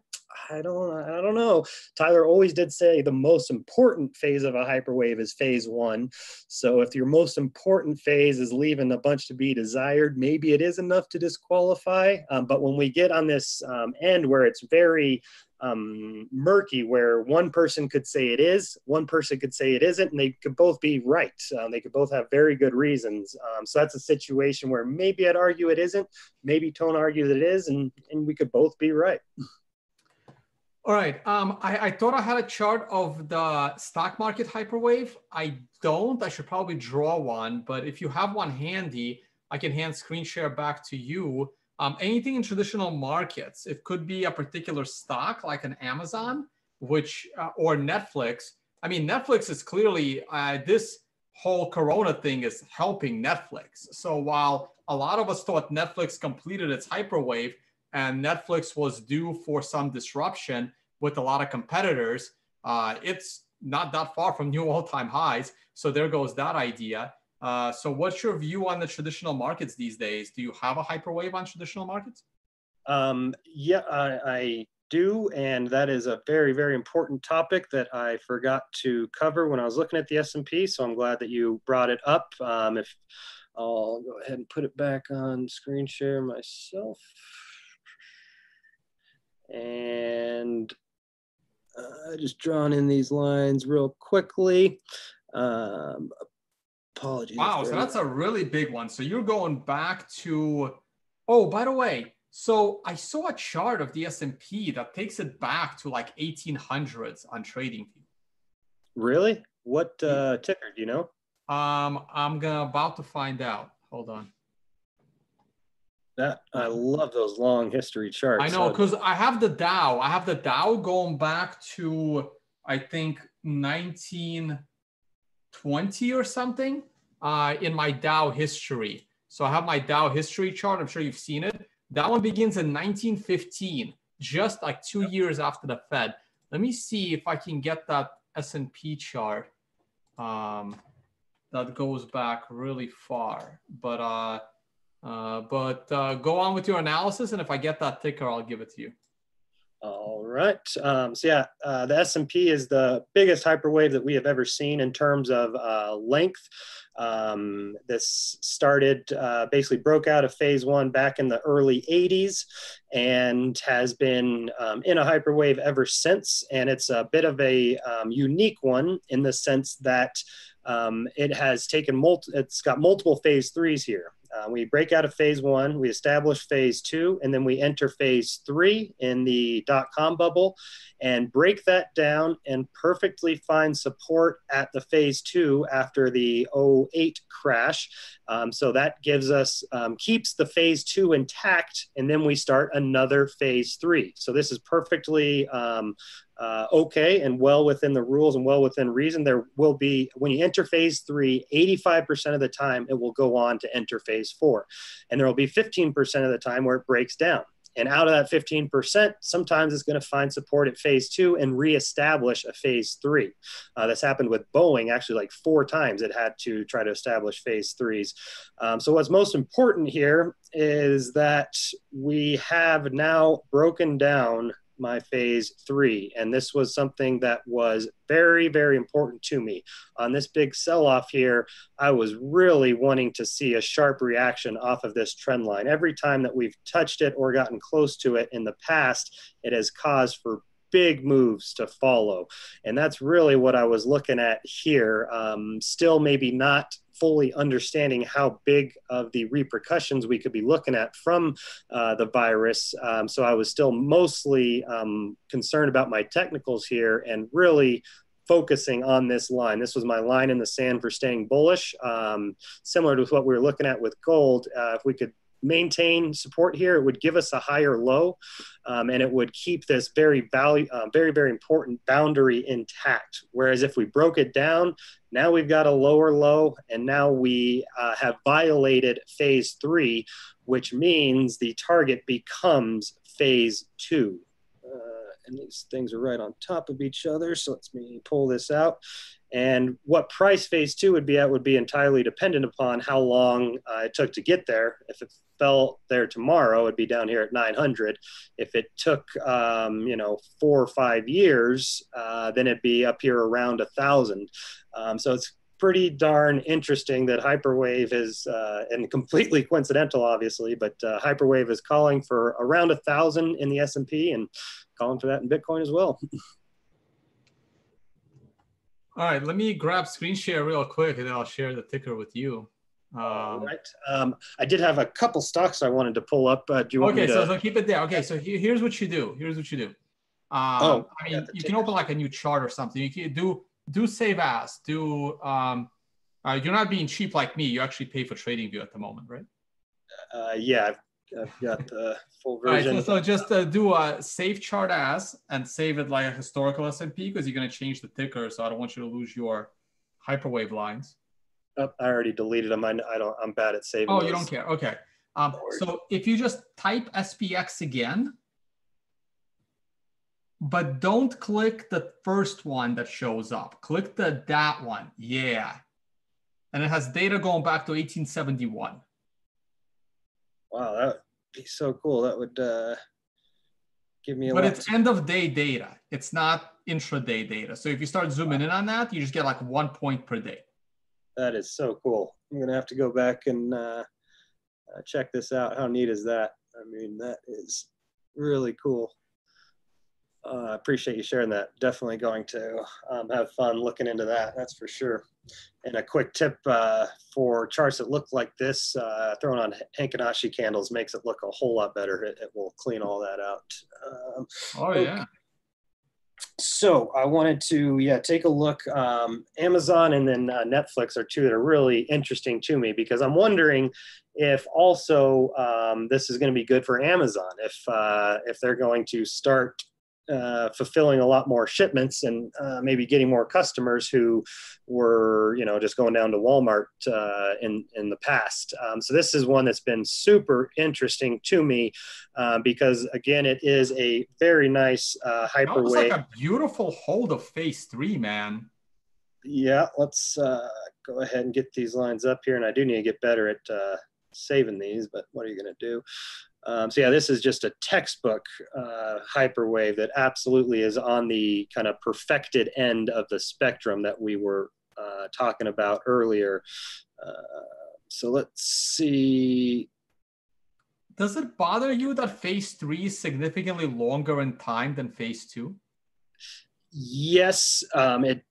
S3: I don't I don't know. Tyler always did say the most important phase of a hyperwave is phase one. So if your most important phase is leaving a bunch to be desired, maybe it is enough to disqualify. Um, but when we get on this um, end where it's very um, murky, where one person could say it is, one person could say it isn't, and they could both be right. Um, they could both have very good reasons. Um, so that's a situation where maybe I'd argue it isn't, maybe Tone argues it is, and and we could both be right.
S1: All right. Um, I, I thought I had a chart of the stock market hyperwave. I don't. I should probably draw one, but if you have one handy, I can hand screen share back to you. Um, anything in traditional markets, it could be a particular stock like an Amazon, which uh, or Netflix. I mean, Netflix is clearly uh, this whole Corona thing is helping Netflix. So while a lot of us thought Netflix completed its hyperwave and Netflix was due for some disruption, with a lot of competitors, uh, it's not that far from new all-time highs. So there goes that idea. Uh, so what's your view on the traditional markets these days? Do you have a hyperwave on traditional markets?
S3: Um, yeah, I, I, do, and that is a very, very important topic that I forgot to cover when I was looking at the S&P. So I'm glad that you brought it up. Um, if I'll go ahead and put it back on screen share myself. And uh, just drawing in these lines real quickly. Um, apologies.
S1: Wow, so that's a really big one. So you're going back to, oh, by the way, so I saw a chart of the S&P that takes it back to like 1800s on TradingView.
S3: Really? What uh, ticker do you know?
S1: Um, I'm gonna about to find out. Hold on.
S3: That I love those long history charts.
S1: I know because I have the Dow. I have the Dow going back to I think 1920 or something uh, in my Dow history. So I have my Dow history chart. I'm sure you've seen it. That one begins in 1915, just like two years after the Fed. Let me see if I can get that S&P chart um, that goes back really far. But uh, uh, but uh, go on with your analysis, and if I get that ticker, I'll give it to you.
S3: All right. Um, so yeah, uh, the S&P is the biggest hyperwave that we have ever seen in terms of uh, length. Um, this started uh, basically broke out of phase one back in the early 80s and has been um, in a hyperwave ever since. And it's a bit of a um, unique one in the sense that um, it has taken multi- it's got multiple phase threes here. Uh, we break out of phase one, we establish phase two, and then we enter phase three in the dot com bubble and break that down and perfectly find support at the phase two after the 08 crash. Um, so that gives us, um, keeps the phase two intact, and then we start another phase three. So this is perfectly um, uh, okay and well within the rules and well within reason. There will be, when you enter phase three, 85% of the time it will go on to enter phase four. And there will be 15% of the time where it breaks down. And out of that 15%, sometimes it's going to find support at phase two and reestablish a phase three. Uh, this happened with Boeing actually like four times it had to try to establish phase threes. Um, so, what's most important here is that we have now broken down my phase three. And this was something that was very, very important to me. On this big sell off here, I was really wanting to see a sharp reaction off of this trend line. Every time that we've touched it or gotten close to it in the past, it has caused for big moves to follow. And that's really what I was looking at here. Um, still, maybe not fully understanding how big of the repercussions we could be looking at from uh, the virus. Um, so I was still mostly um, concerned about my technicals here and really focusing on this line. This was my line in the sand for staying bullish, um, similar to what we were looking at with gold. Uh, if we could maintain support here, it would give us a higher low, um, and it would keep this very value, uh, very very important boundary intact. Whereas if we broke it down, now we've got a lower low, and now we uh, have violated phase three, which means the target becomes phase two. Uh, and these things are right on top of each other. So let's me pull this out. And what price phase two would be at would be entirely dependent upon how long uh, it took to get there. If it fell there tomorrow, it'd be down here at 900. If it took, um, you know, four or five years, uh, then it'd be up here around a thousand. Um, so it's pretty darn interesting that Hyperwave is, uh, and completely coincidental, obviously, but uh, Hyperwave is calling for around a thousand in the S&P and calling for that in Bitcoin as well.
S1: All right, let me grab screen share real quick and I'll share the ticker with you.
S3: Um, right. Um, I did have a couple stocks I wanted to pull up. Uh, do you want
S1: okay,
S3: to...
S1: so, so keep it there. Okay, so here's what you do. Here's what you do. Um, oh, I mean, you can open like a new chart or something. You can do do save as. Do um, uh, you're not being cheap like me. You actually pay for TradingView at the moment, right?
S3: Uh, yeah, I've got the full version.
S1: Right, so, so just uh, do a save chart as and save it like a historical S&P because you're going to change the ticker. So I don't want you to lose your hyperwave lines.
S3: Oh, I already deleted them. I, I don't. I'm bad at saving.
S1: Oh,
S3: those.
S1: you don't care. Okay. Um, so if you just type SPX again, but don't click the first one that shows up. Click the that one. Yeah. And it has data going back to 1871.
S3: Wow, that would be so cool. That would uh, give me a
S1: But it's end of day data. It's not intraday data. So if you start zooming in on that, you just get like one point per day.
S3: That is so cool. I'm gonna have to go back and uh, uh, check this out. How neat is that? I mean, that is really cool. Uh, I uh, appreciate you sharing that. Definitely going to um, have fun looking into that. That's for sure. And a quick tip uh, for charts that look like this, uh, throwing on Heikin-Ashi candles makes it look a whole lot better. It, it will clean all that out.
S1: Um, oh yeah.
S3: So I wanted to yeah take a look. Um, Amazon and then uh, Netflix are two that are really interesting to me because I'm wondering if also um, this is going to be good for Amazon if uh, if they're going to start uh, fulfilling a lot more shipments and uh, maybe getting more customers who were, you know, just going down to Walmart uh, in in the past. Um, so this is one that's been super interesting to me uh, because again, it is a very nice uh, hyperwave. like
S1: a beautiful hold of phase three, man.
S3: Yeah, let's uh, go ahead and get these lines up here, and I do need to get better at saving these, but what are you going to do? Um, so yeah, this is just a textbook uh, hyperwave that absolutely is on the kind of perfected end of the spectrum that we were uh, talking about earlier. Uh, so let's see.
S1: Does it bother you that phase three is significantly longer in time than phase two?
S3: Yes, um, it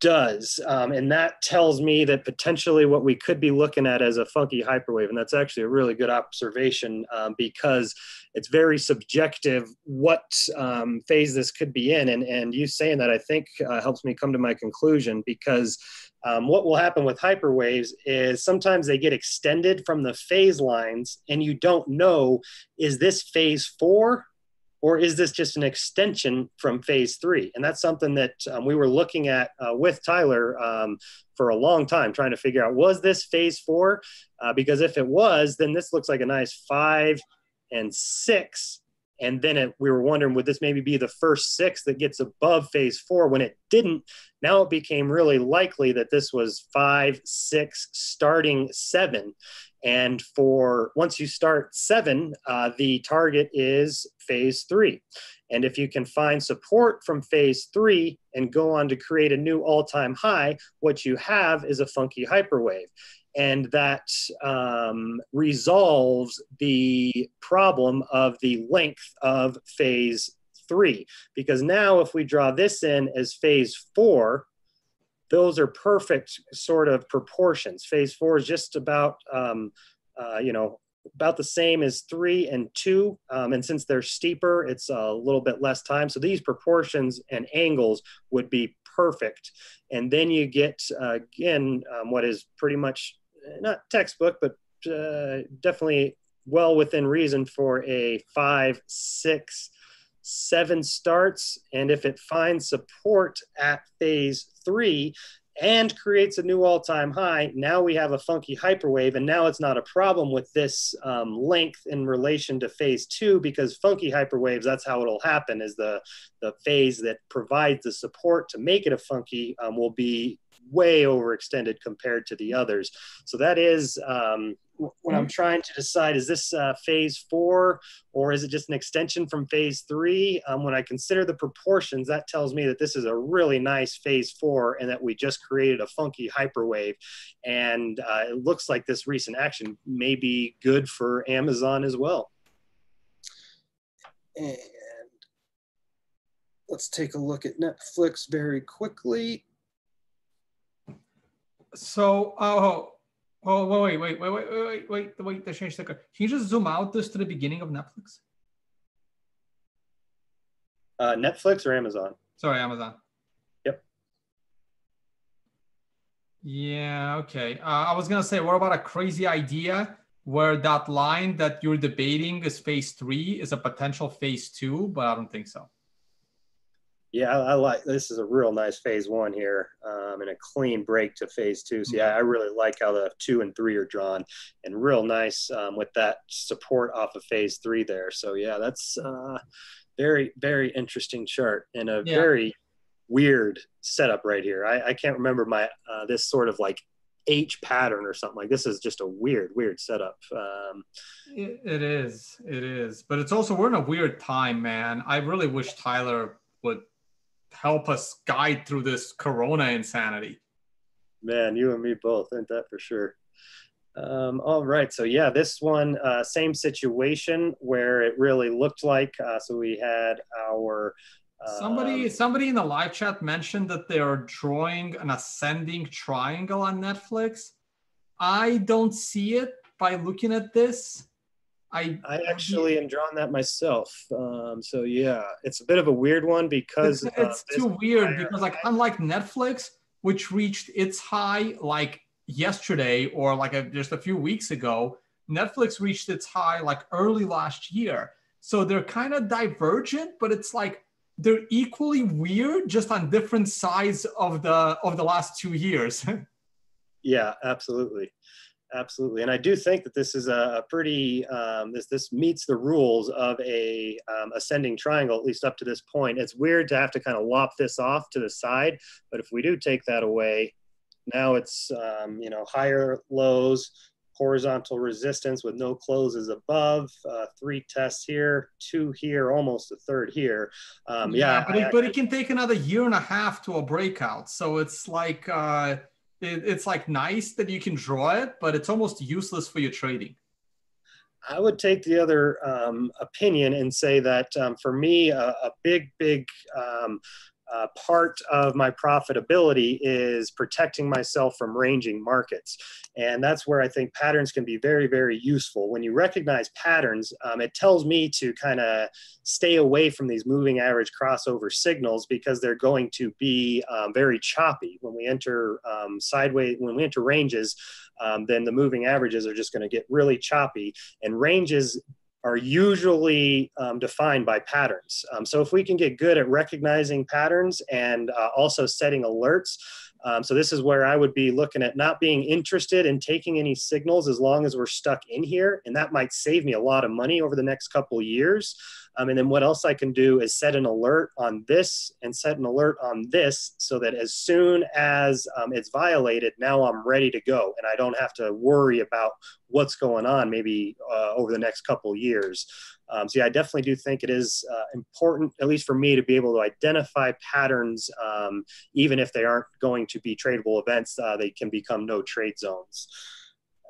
S3: does. Um, and that tells me that potentially what we could be looking at as a funky hyperwave. And that's actually a really good observation um, because it's very subjective what um, phase this could be in. And, and you saying that I think uh, helps me come to my conclusion because um, what will happen with hyperwaves is sometimes they get extended from the phase lines and you don't know is this phase four or is this just an extension from phase three? And that's something that um, we were looking at uh, with Tyler um, for a long time, trying to figure out was this phase four? Uh, because if it was, then this looks like a nice five and six. And then it, we were wondering, would this maybe be the first six that gets above phase four? When it didn't, now it became really likely that this was five, six, starting seven. And for once you start seven, uh, the target is phase three. And if you can find support from phase three and go on to create a new all time high, what you have is a funky hyperwave. And that um, resolves the problem of the length of phase three. Because now, if we draw this in as phase four, those are perfect sort of proportions. Phase four is just about, um, uh, you know, about the same as three and two. Um, and since they're steeper, it's a little bit less time. So these proportions and angles would be perfect. And then you get, uh, again, um, what is pretty much not textbook, but uh, definitely well within reason for a five, six, seven starts. And if it finds support at phase three and creates a new all-time high, now we have a funky hyperwave. And now it's not a problem with this um, length in relation to phase two because funky hyperwaves, that's how it'll happen is the, the phase that provides the support to make it a funky um, will be way overextended compared to the others. So that is um, when I'm trying to decide is this uh, phase four or is it just an extension from phase three? Um, when I consider the proportions, that tells me that this is a really nice phase four and that we just created a funky hyperwave. And uh, it looks like this recent action may be good for Amazon as well. And let's take a look at Netflix very quickly.
S1: So, oh, oh, wait, wait, wait, wait, wait, wait, wait, the wait, change the Can you just zoom out this to the beginning of Netflix?
S3: Uh, Netflix or Amazon?
S1: Sorry, Amazon.
S3: Yep.
S1: Yeah, okay. Uh, I was going to say, what about a crazy idea where that line that you're debating is phase three is a potential phase two, but I don't think so.
S3: Yeah, I, I, like this is a real nice phase one here um, and a clean break to phase two. So yeah, I really like how the two and three are drawn and real nice um, with that support off of phase three there. So yeah, that's uh, very, very interesting chart and a yeah. very weird setup right here. I, I can't remember my, uh, this sort of like H pattern or something like this is just a weird, weird setup. Um,
S1: it, it is, it is, but it's also, we're in a weird time, man. I really wish Tyler would help us guide through this corona insanity.
S3: Man, you and me both, ain't that for sure? Um, all right, so yeah, this one, uh, same situation where it really looked like. Uh, so we had our
S1: um, somebody somebody in the live chat mentioned that they are drawing an ascending triangle on Netflix. I don't see it by looking at this. I
S3: I actually am drawing that myself. Um, so yeah, it's a bit of a weird one because
S1: it's, it's uh, too weird because like unlike Netflix, which reached its high like yesterday or like a, just a few weeks ago, Netflix reached its high like early last year. So they're kind of divergent, but it's like they're equally weird, just on different sides of the of the last two years.
S3: yeah, absolutely absolutely. And i do think that this is a, pretty um, this this meets the rules of a um, ascending triangle at least up to this point. It's weird to have to kind of lop this off to the side but if we do take that away now it's um, you know higher lows horizontal resistance with no closes above uh, three tests here two here almost a third here. Um, yeah,
S1: yeah but, it, but it can take another year and a half to a breakout. So it's like uh it, it's like nice that you can draw it, but it's almost useless for your trading.
S3: I would take the other um, opinion and say that um, for me, a, a big, big um, uh, part of my profitability is protecting myself from ranging markets. And that's where I think patterns can be very, very useful. When you recognize patterns, um, it tells me to kind of stay away from these moving average crossover signals because they're going to be um, very choppy. When we enter um, sideways, when we enter ranges, um, then the moving averages are just going to get really choppy. And ranges are usually um, defined by patterns. Um, so if we can get good at recognizing patterns and uh, also setting alerts, um, so this is where I would be looking at not being interested in taking any signals as long as we're stuck in here, and that might save me a lot of money over the next couple years. Um, and then what else I can do is set an alert on this and set an alert on this so that as soon as um, it's violated, now I'm ready to go and I don't have to worry about what's going on maybe uh, over the next couple years. Um, so yeah, I definitely do think it is uh, important, at least for me, to be able to identify patterns, um, even if they aren't going to be tradable events, uh, they can become no trade zones.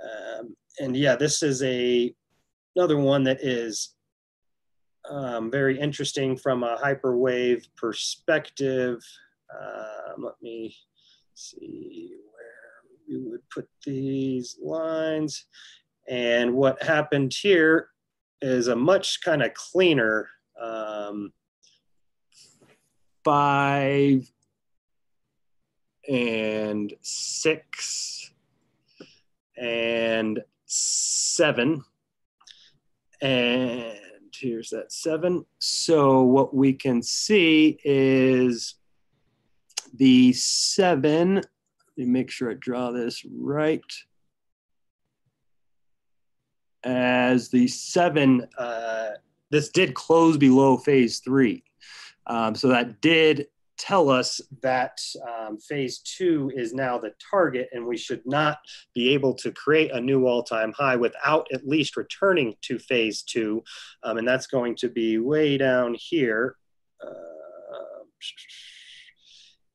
S3: Um, and yeah, this is a another one that is um, very interesting from a hyperwave perspective. Um, let me see where we would put these lines. And what happened here is a much kind of cleaner um, five and six and seven and here's that seven. So what we can see is the seven. Let me make sure I draw this right. As the seven, uh, this did close below phase three. Um, so that did tell us that um, phase two is now the target and we should not be able to create a new all-time high without at least returning to phase two. Um, and that's going to be way down here. Uh,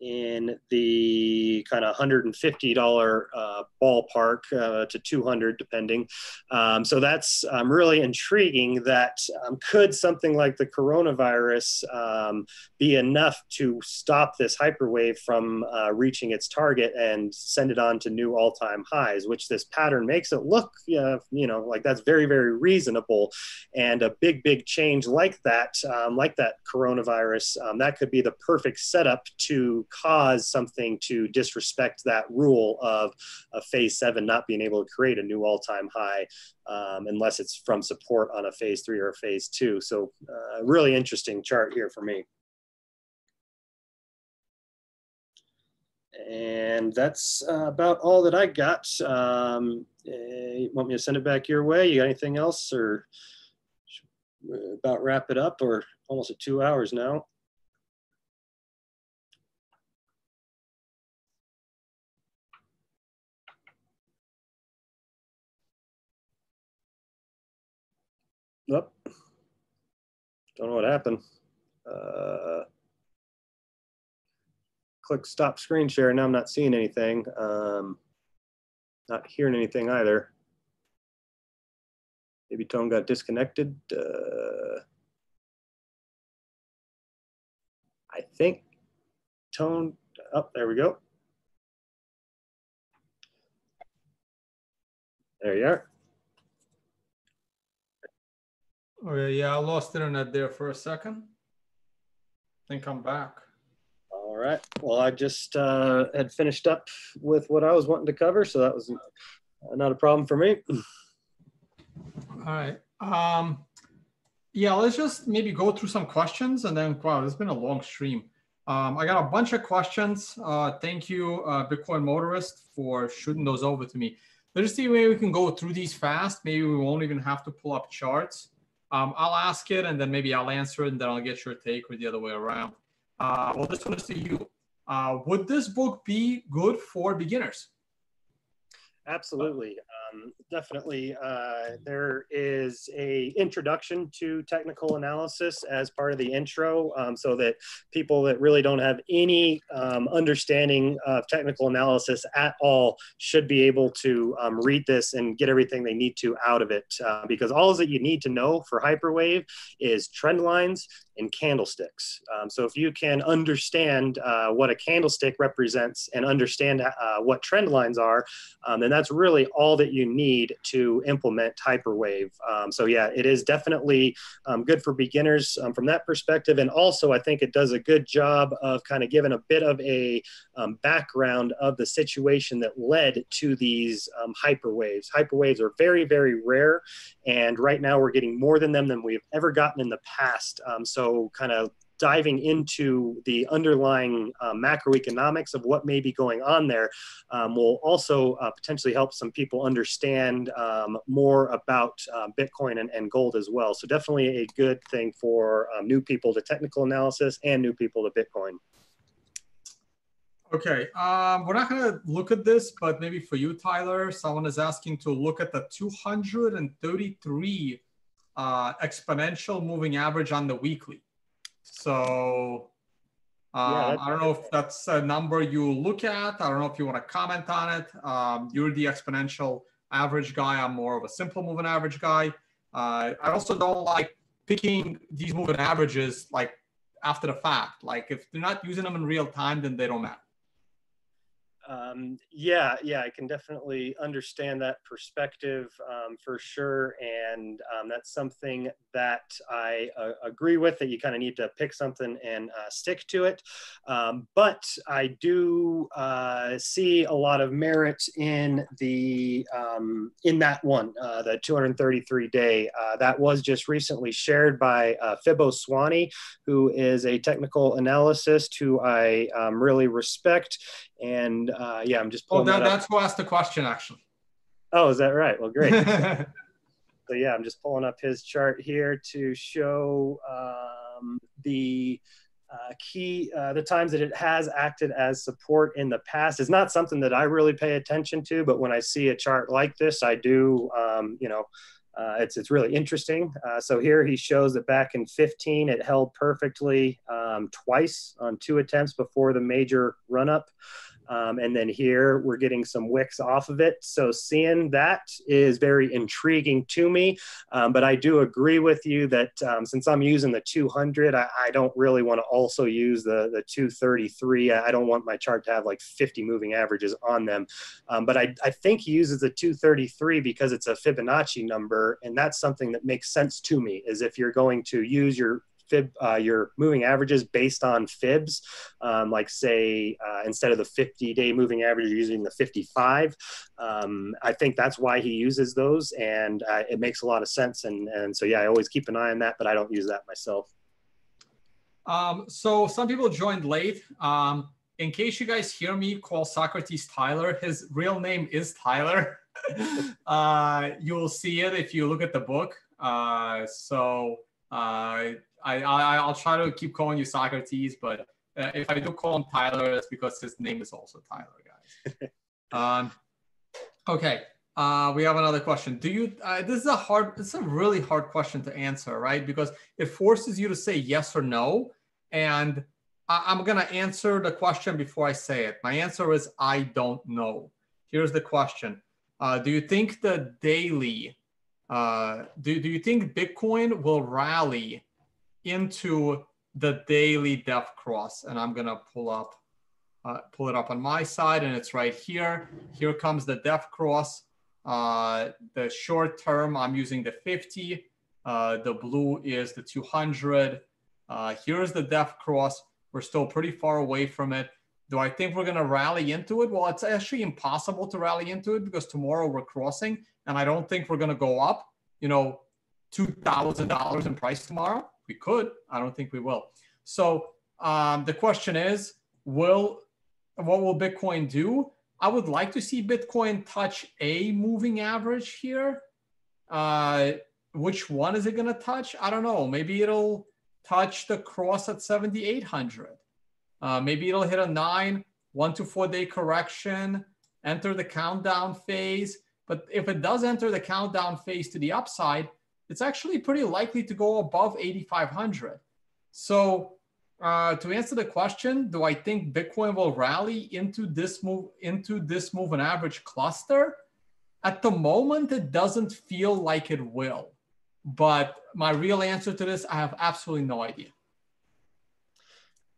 S3: in the kind of $150 uh, ballpark uh, to 200 depending. Um, so that's um, really intriguing that um, could something like the coronavirus um, be enough to stop this hyperwave from uh, reaching its target and send it on to new all-time highs, which this pattern makes it look, you know, like that's very, very reasonable. And a big, big change like that, um, like that coronavirus, um, that could be the perfect setup to cause something to disrespect that rule of, a phase seven not being able to create a new all-time high um, unless it's from support on a phase three or a phase two. So uh, really interesting chart here for me. And that's uh, about all that I got. Um, uh, want me to send it back your way? You got anything else or about wrap it up or almost at two hours now? Nope. Don't know what happened. Uh, click stop screen share. Now I'm not seeing anything. Um, not hearing anything either. Maybe Tone got disconnected. Uh, I think Tone, oh, there we go. There you are.
S1: Oh yeah, I lost internet there for a second. I think I'm back.
S3: All right. Well, I just uh, had finished up with what I was wanting to cover, so that was not a problem for me.
S1: All right. Um, Yeah, let's just maybe go through some questions and then, wow, it's been a long stream. Um, I got a bunch of questions. Uh, thank you, uh, Bitcoin Motorist, for shooting those over to me. Let's see maybe we can go through these fast. Maybe we won't even have to pull up charts. Um, I'll ask it and then maybe I'll answer it and then I'll get your take or the other way around. Uh, well, this one is to you. Uh, would this book be good for beginners?
S3: Absolutely um, definitely uh, there is a introduction to technical analysis as part of the intro um, so that people that really don't have any um, understanding of technical analysis at all should be able to um, read this and get everything they need to out of it uh, because all that you need to know for hyperwave is trend lines and candlesticks. Um, so if you can understand uh, what a candlestick represents and understand uh, what trend lines are, um, then that's really all that you need to implement Hyperwave. Um, so yeah, it is definitely um, good for beginners um, from that perspective. And also I think it does a good job of kind of giving a bit of a um, background of the situation that led to these hyperwaves. Hyperwaves are very, very rare. And right now we're getting more than them than we've ever gotten in the past. so so kind of diving into the underlying uh, macroeconomics of what may be going on there um, will also uh, potentially help some people understand um, more about uh, Bitcoin and, and, gold as well. So definitely a good thing for um, new people to technical analysis and new people to Bitcoin.
S1: Okay, um, we're not going to look at this, but maybe for you, Tyler, someone is asking to look at the 233 uh, exponential moving average on the weekly. So um, yeah, I don't know if that's a number you look at. I don't know if you want to comment on it. Um, you're the exponential average guy. I'm more of a simple moving average guy. Uh, I also don't like picking these moving averages like after the fact. Like if they're not using them in real time, then they don't matter.
S3: Um, yeah, yeah, I can definitely understand that perspective um, for sure, and um, that's something that I uh, agree with. That you kind of need to pick something and uh, stick to it. Um, but I do uh, see a lot of merit in the um, in that one, uh, the 233 day. Uh, that was just recently shared by uh, Fibbo Swaney, who is a technical analyst who I um, really respect and uh, yeah, I'm just
S1: pulling. Oh, that, that that's who asked the question, actually.
S3: Oh, is that right? Well, great. so yeah, I'm just pulling up his chart here to show um, the uh, key uh, the times that it has acted as support in the past is not something that I really pay attention to, but when I see a chart like this, I do. Um, you know, uh, it's it's really interesting. Uh, so here he shows that back in 15, it held perfectly um, twice on two attempts before the major run up. Um, and then here we're getting some wicks off of it. So seeing that is very intriguing to me. Um, but I do agree with you that um, since I'm using the 200, I, I don't really want to also use the, the 233. I don't want my chart to have like 50 moving averages on them. Um, but I, I think he uses the 233 because it's a Fibonacci number. And that's something that makes sense to me is if you're going to use your fib uh, your moving averages based on fibs. Um, like say uh, instead of the 50 day moving average you're using the 55 um, i think that's why he uses those and uh, it makes a lot of sense and, and so yeah i always keep an eye on that but i don't use that myself.
S1: Um, so some people joined late. Um, in case you guys hear me call socrates tyler his real name is tyler. Uh, you'll see it if you look at the book. Uh, so uh, I, I I'll try to keep calling you Socrates, but uh, if I do call him Tyler, it's because his name is also Tyler, guys. um, okay. Uh, we have another question. Do you? Uh, this is a hard. It's a really hard question to answer, right? Because it forces you to say yes or no, and I, I'm gonna answer the question before I say it. My answer is I don't know. Here's the question: uh, Do you think the daily? Uh, do Do you think Bitcoin will rally into the daily death cross and I'm gonna pull up, uh, pull it up on my side and it's right here. Here comes the death cross. Uh, the short term, I'm using the 50. Uh, the blue is the 200. Uh, here's the death cross. We're still pretty far away from it. Do I think we're gonna rally into it? Well, it's actually impossible to rally into it because tomorrow we're crossing and I don't think we're gonna go up. You know, $2,000 in price tomorrow? We could. I don't think we will. So um, the question is, will what will Bitcoin do? I would like to see Bitcoin touch a moving average here. Uh, which one is it going to touch? I don't know. Maybe it'll touch the cross at 7,800. Uh, maybe it'll hit a nine, one to four day correction, enter the countdown phase. But if it does enter the countdown phase to the upside, it's actually pretty likely to go above 8,500. So uh, to answer the question, do I think Bitcoin will rally into this move into this move and average cluster? At the moment, it doesn't feel like it will. But my real answer to this, I have absolutely no idea.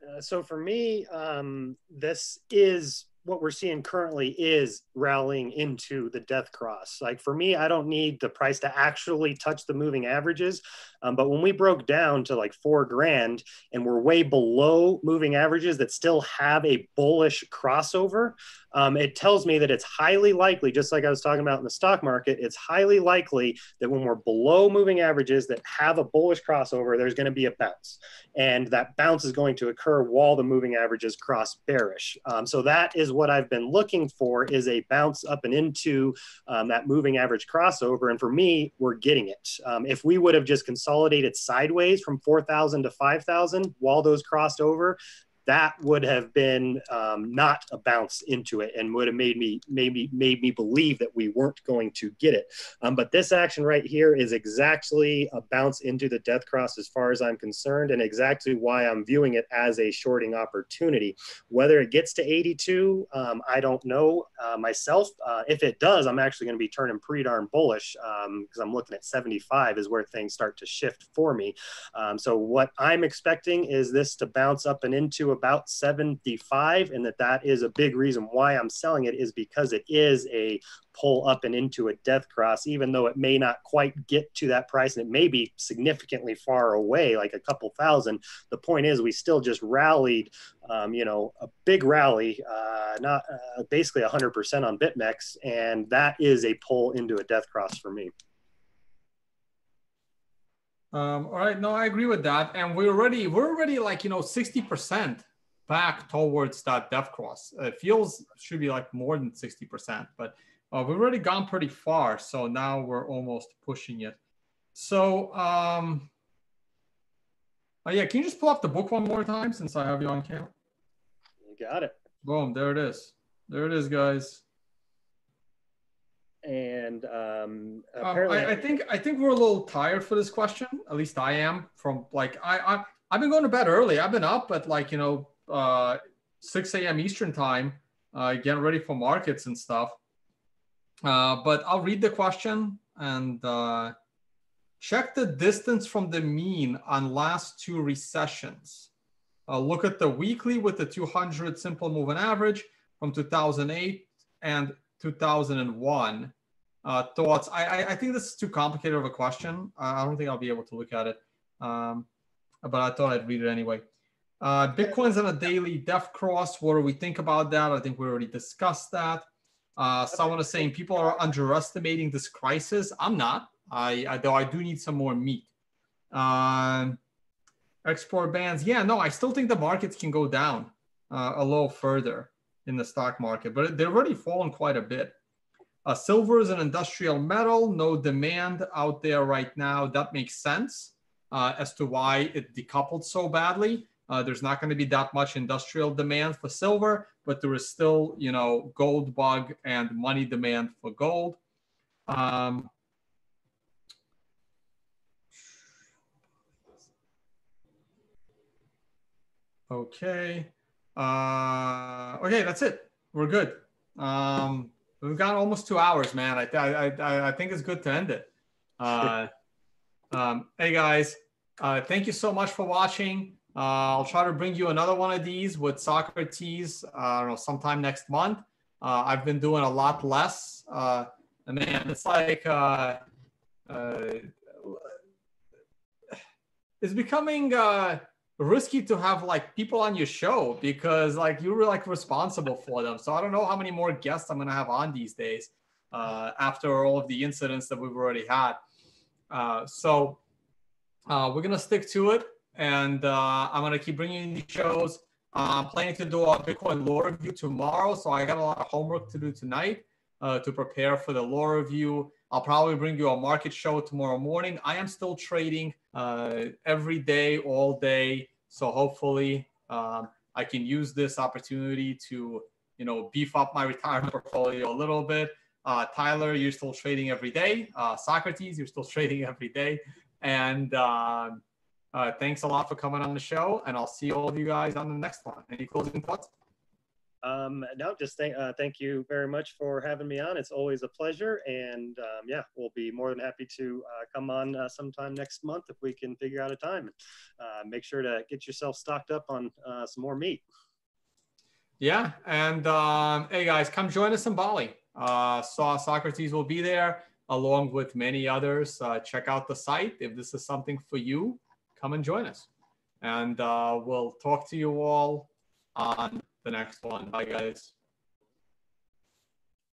S3: Uh, so for me, um, this is what we're seeing currently is rallying into the death cross. Like for me, I don't need the price to actually touch the moving averages. Um, but when we broke down to like four grand and we're way below moving averages that still have a bullish crossover, um, it tells me that it's highly likely, just like I was talking about in the stock market, it's highly likely that when we're below moving averages that have a bullish crossover, there's going to be a bounce. And that bounce is going to occur while the moving averages cross bearish. Um, so that is what I've been looking for is a bounce up and into um, that moving average crossover. And for me, we're getting it. Um, if we would have just consolidated sideways from 4,000 to 5,000 while those crossed over, that would have been um, not a bounce into it and would have made me maybe made me believe that we weren't going to get it. Um, but this action right here is exactly a bounce into the death cross as far as I'm concerned, and exactly why I'm viewing it as a shorting opportunity. Whether it gets to 82, um, I don't know uh, myself. Uh, if it does, I'm actually going to be turning pretty darn bullish because um, I'm looking at 75 is where things start to shift for me. Um, so what I'm expecting is this to bounce up and into about 75 and that that is a big reason why I'm selling it is because it is a pull up and into a death cross even though it may not quite get to that price and it may be significantly far away like a couple thousand. The point is we still just rallied um, you know a big rally uh, not uh, basically 100% on bitmex and that is a pull into a death cross for me
S1: um, all right, no, I agree with that, and we're already we're already like you know sixty percent back towards that death cross. It feels should be like more than 60%, but uh, we've already gone pretty far. So now we're almost pushing it. So, um, oh yeah, can you just pull up the book one more time since I have you on camera?
S3: You got it.
S1: Boom, there it is. There it is, guys.
S3: And um,
S1: um apparently, I, I, think I think we're a little tired for this question. At least I am. From like I, I I've been going to bed early. I've been up at like you know uh, 6 a.m. Eastern time, uh, getting ready for markets and stuff. Uh, but I'll read the question and uh, check the distance from the mean on last two recessions. Uh, look at the weekly with the 200 simple moving average from 2008 and 2001. Uh, thoughts? I, I, think this is too complicated of a question. I don't think I'll be able to look at it, um, but I thought I'd read it anyway. Uh, Bitcoin's on a daily death cross. What do we think about that? I think we already discussed that. Uh, someone is saying people are underestimating this crisis. I'm not. I, I though I do need some more meat. Um, export bans. Yeah, no, I still think the markets can go down uh, a little further in the stock market, but they've already fallen quite a bit. Uh, silver is an industrial metal, no demand out there right now. That makes sense uh, as to why it decoupled so badly. Uh, there's not going to be that much industrial demand for silver, but there is still, you know, gold bug and money demand for gold. Um, okay. Uh, okay, that's it. We're good. Um, we've got almost two hours, man. I, I, I, I think it's good to end it. Uh, um, hey guys, uh, thank you so much for watching. Uh, I'll try to bring you another one of these with Socrates, uh, I don't know, sometime next month. Uh, I've been doing a lot less. Uh, and man, it's like, uh, uh, it's becoming risky to have like people on your show because like you're like responsible for them. So I don't know how many more guests I'm to have on these days uh, after all of the incidents that we've already had. Uh, so uh, we're gonna stick to it, and uh, I'm gonna keep bringing you these shows. I'm planning to do a Bitcoin law review tomorrow, so I got a lot of homework to do tonight uh, to prepare for the law review. I'll probably bring you a market show tomorrow morning. I am still trading uh, every day, all day, so hopefully um, I can use this opportunity to, you know, beef up my retirement portfolio a little bit. Uh, Tyler, you're still trading every day. Uh, Socrates, you're still trading every day. And um, uh, thanks a lot for coming on the show. And I'll see all of you guys on the next one. Any closing thoughts?
S3: Um, no, just thank, uh, thank you very much for having me on. It's always a pleasure. And um, yeah, we'll be more than happy to uh, come on uh, sometime next month if we can figure out a time. Uh, make sure to get yourself stocked up on uh, some more meat.
S1: Yeah. And um, hey, guys, come join us in Bali. Uh, Saw Socrates will be there along with many others. Check out the site. If this is something for you, come and join us. And we'll talk to you all on the next one. Bye, guys.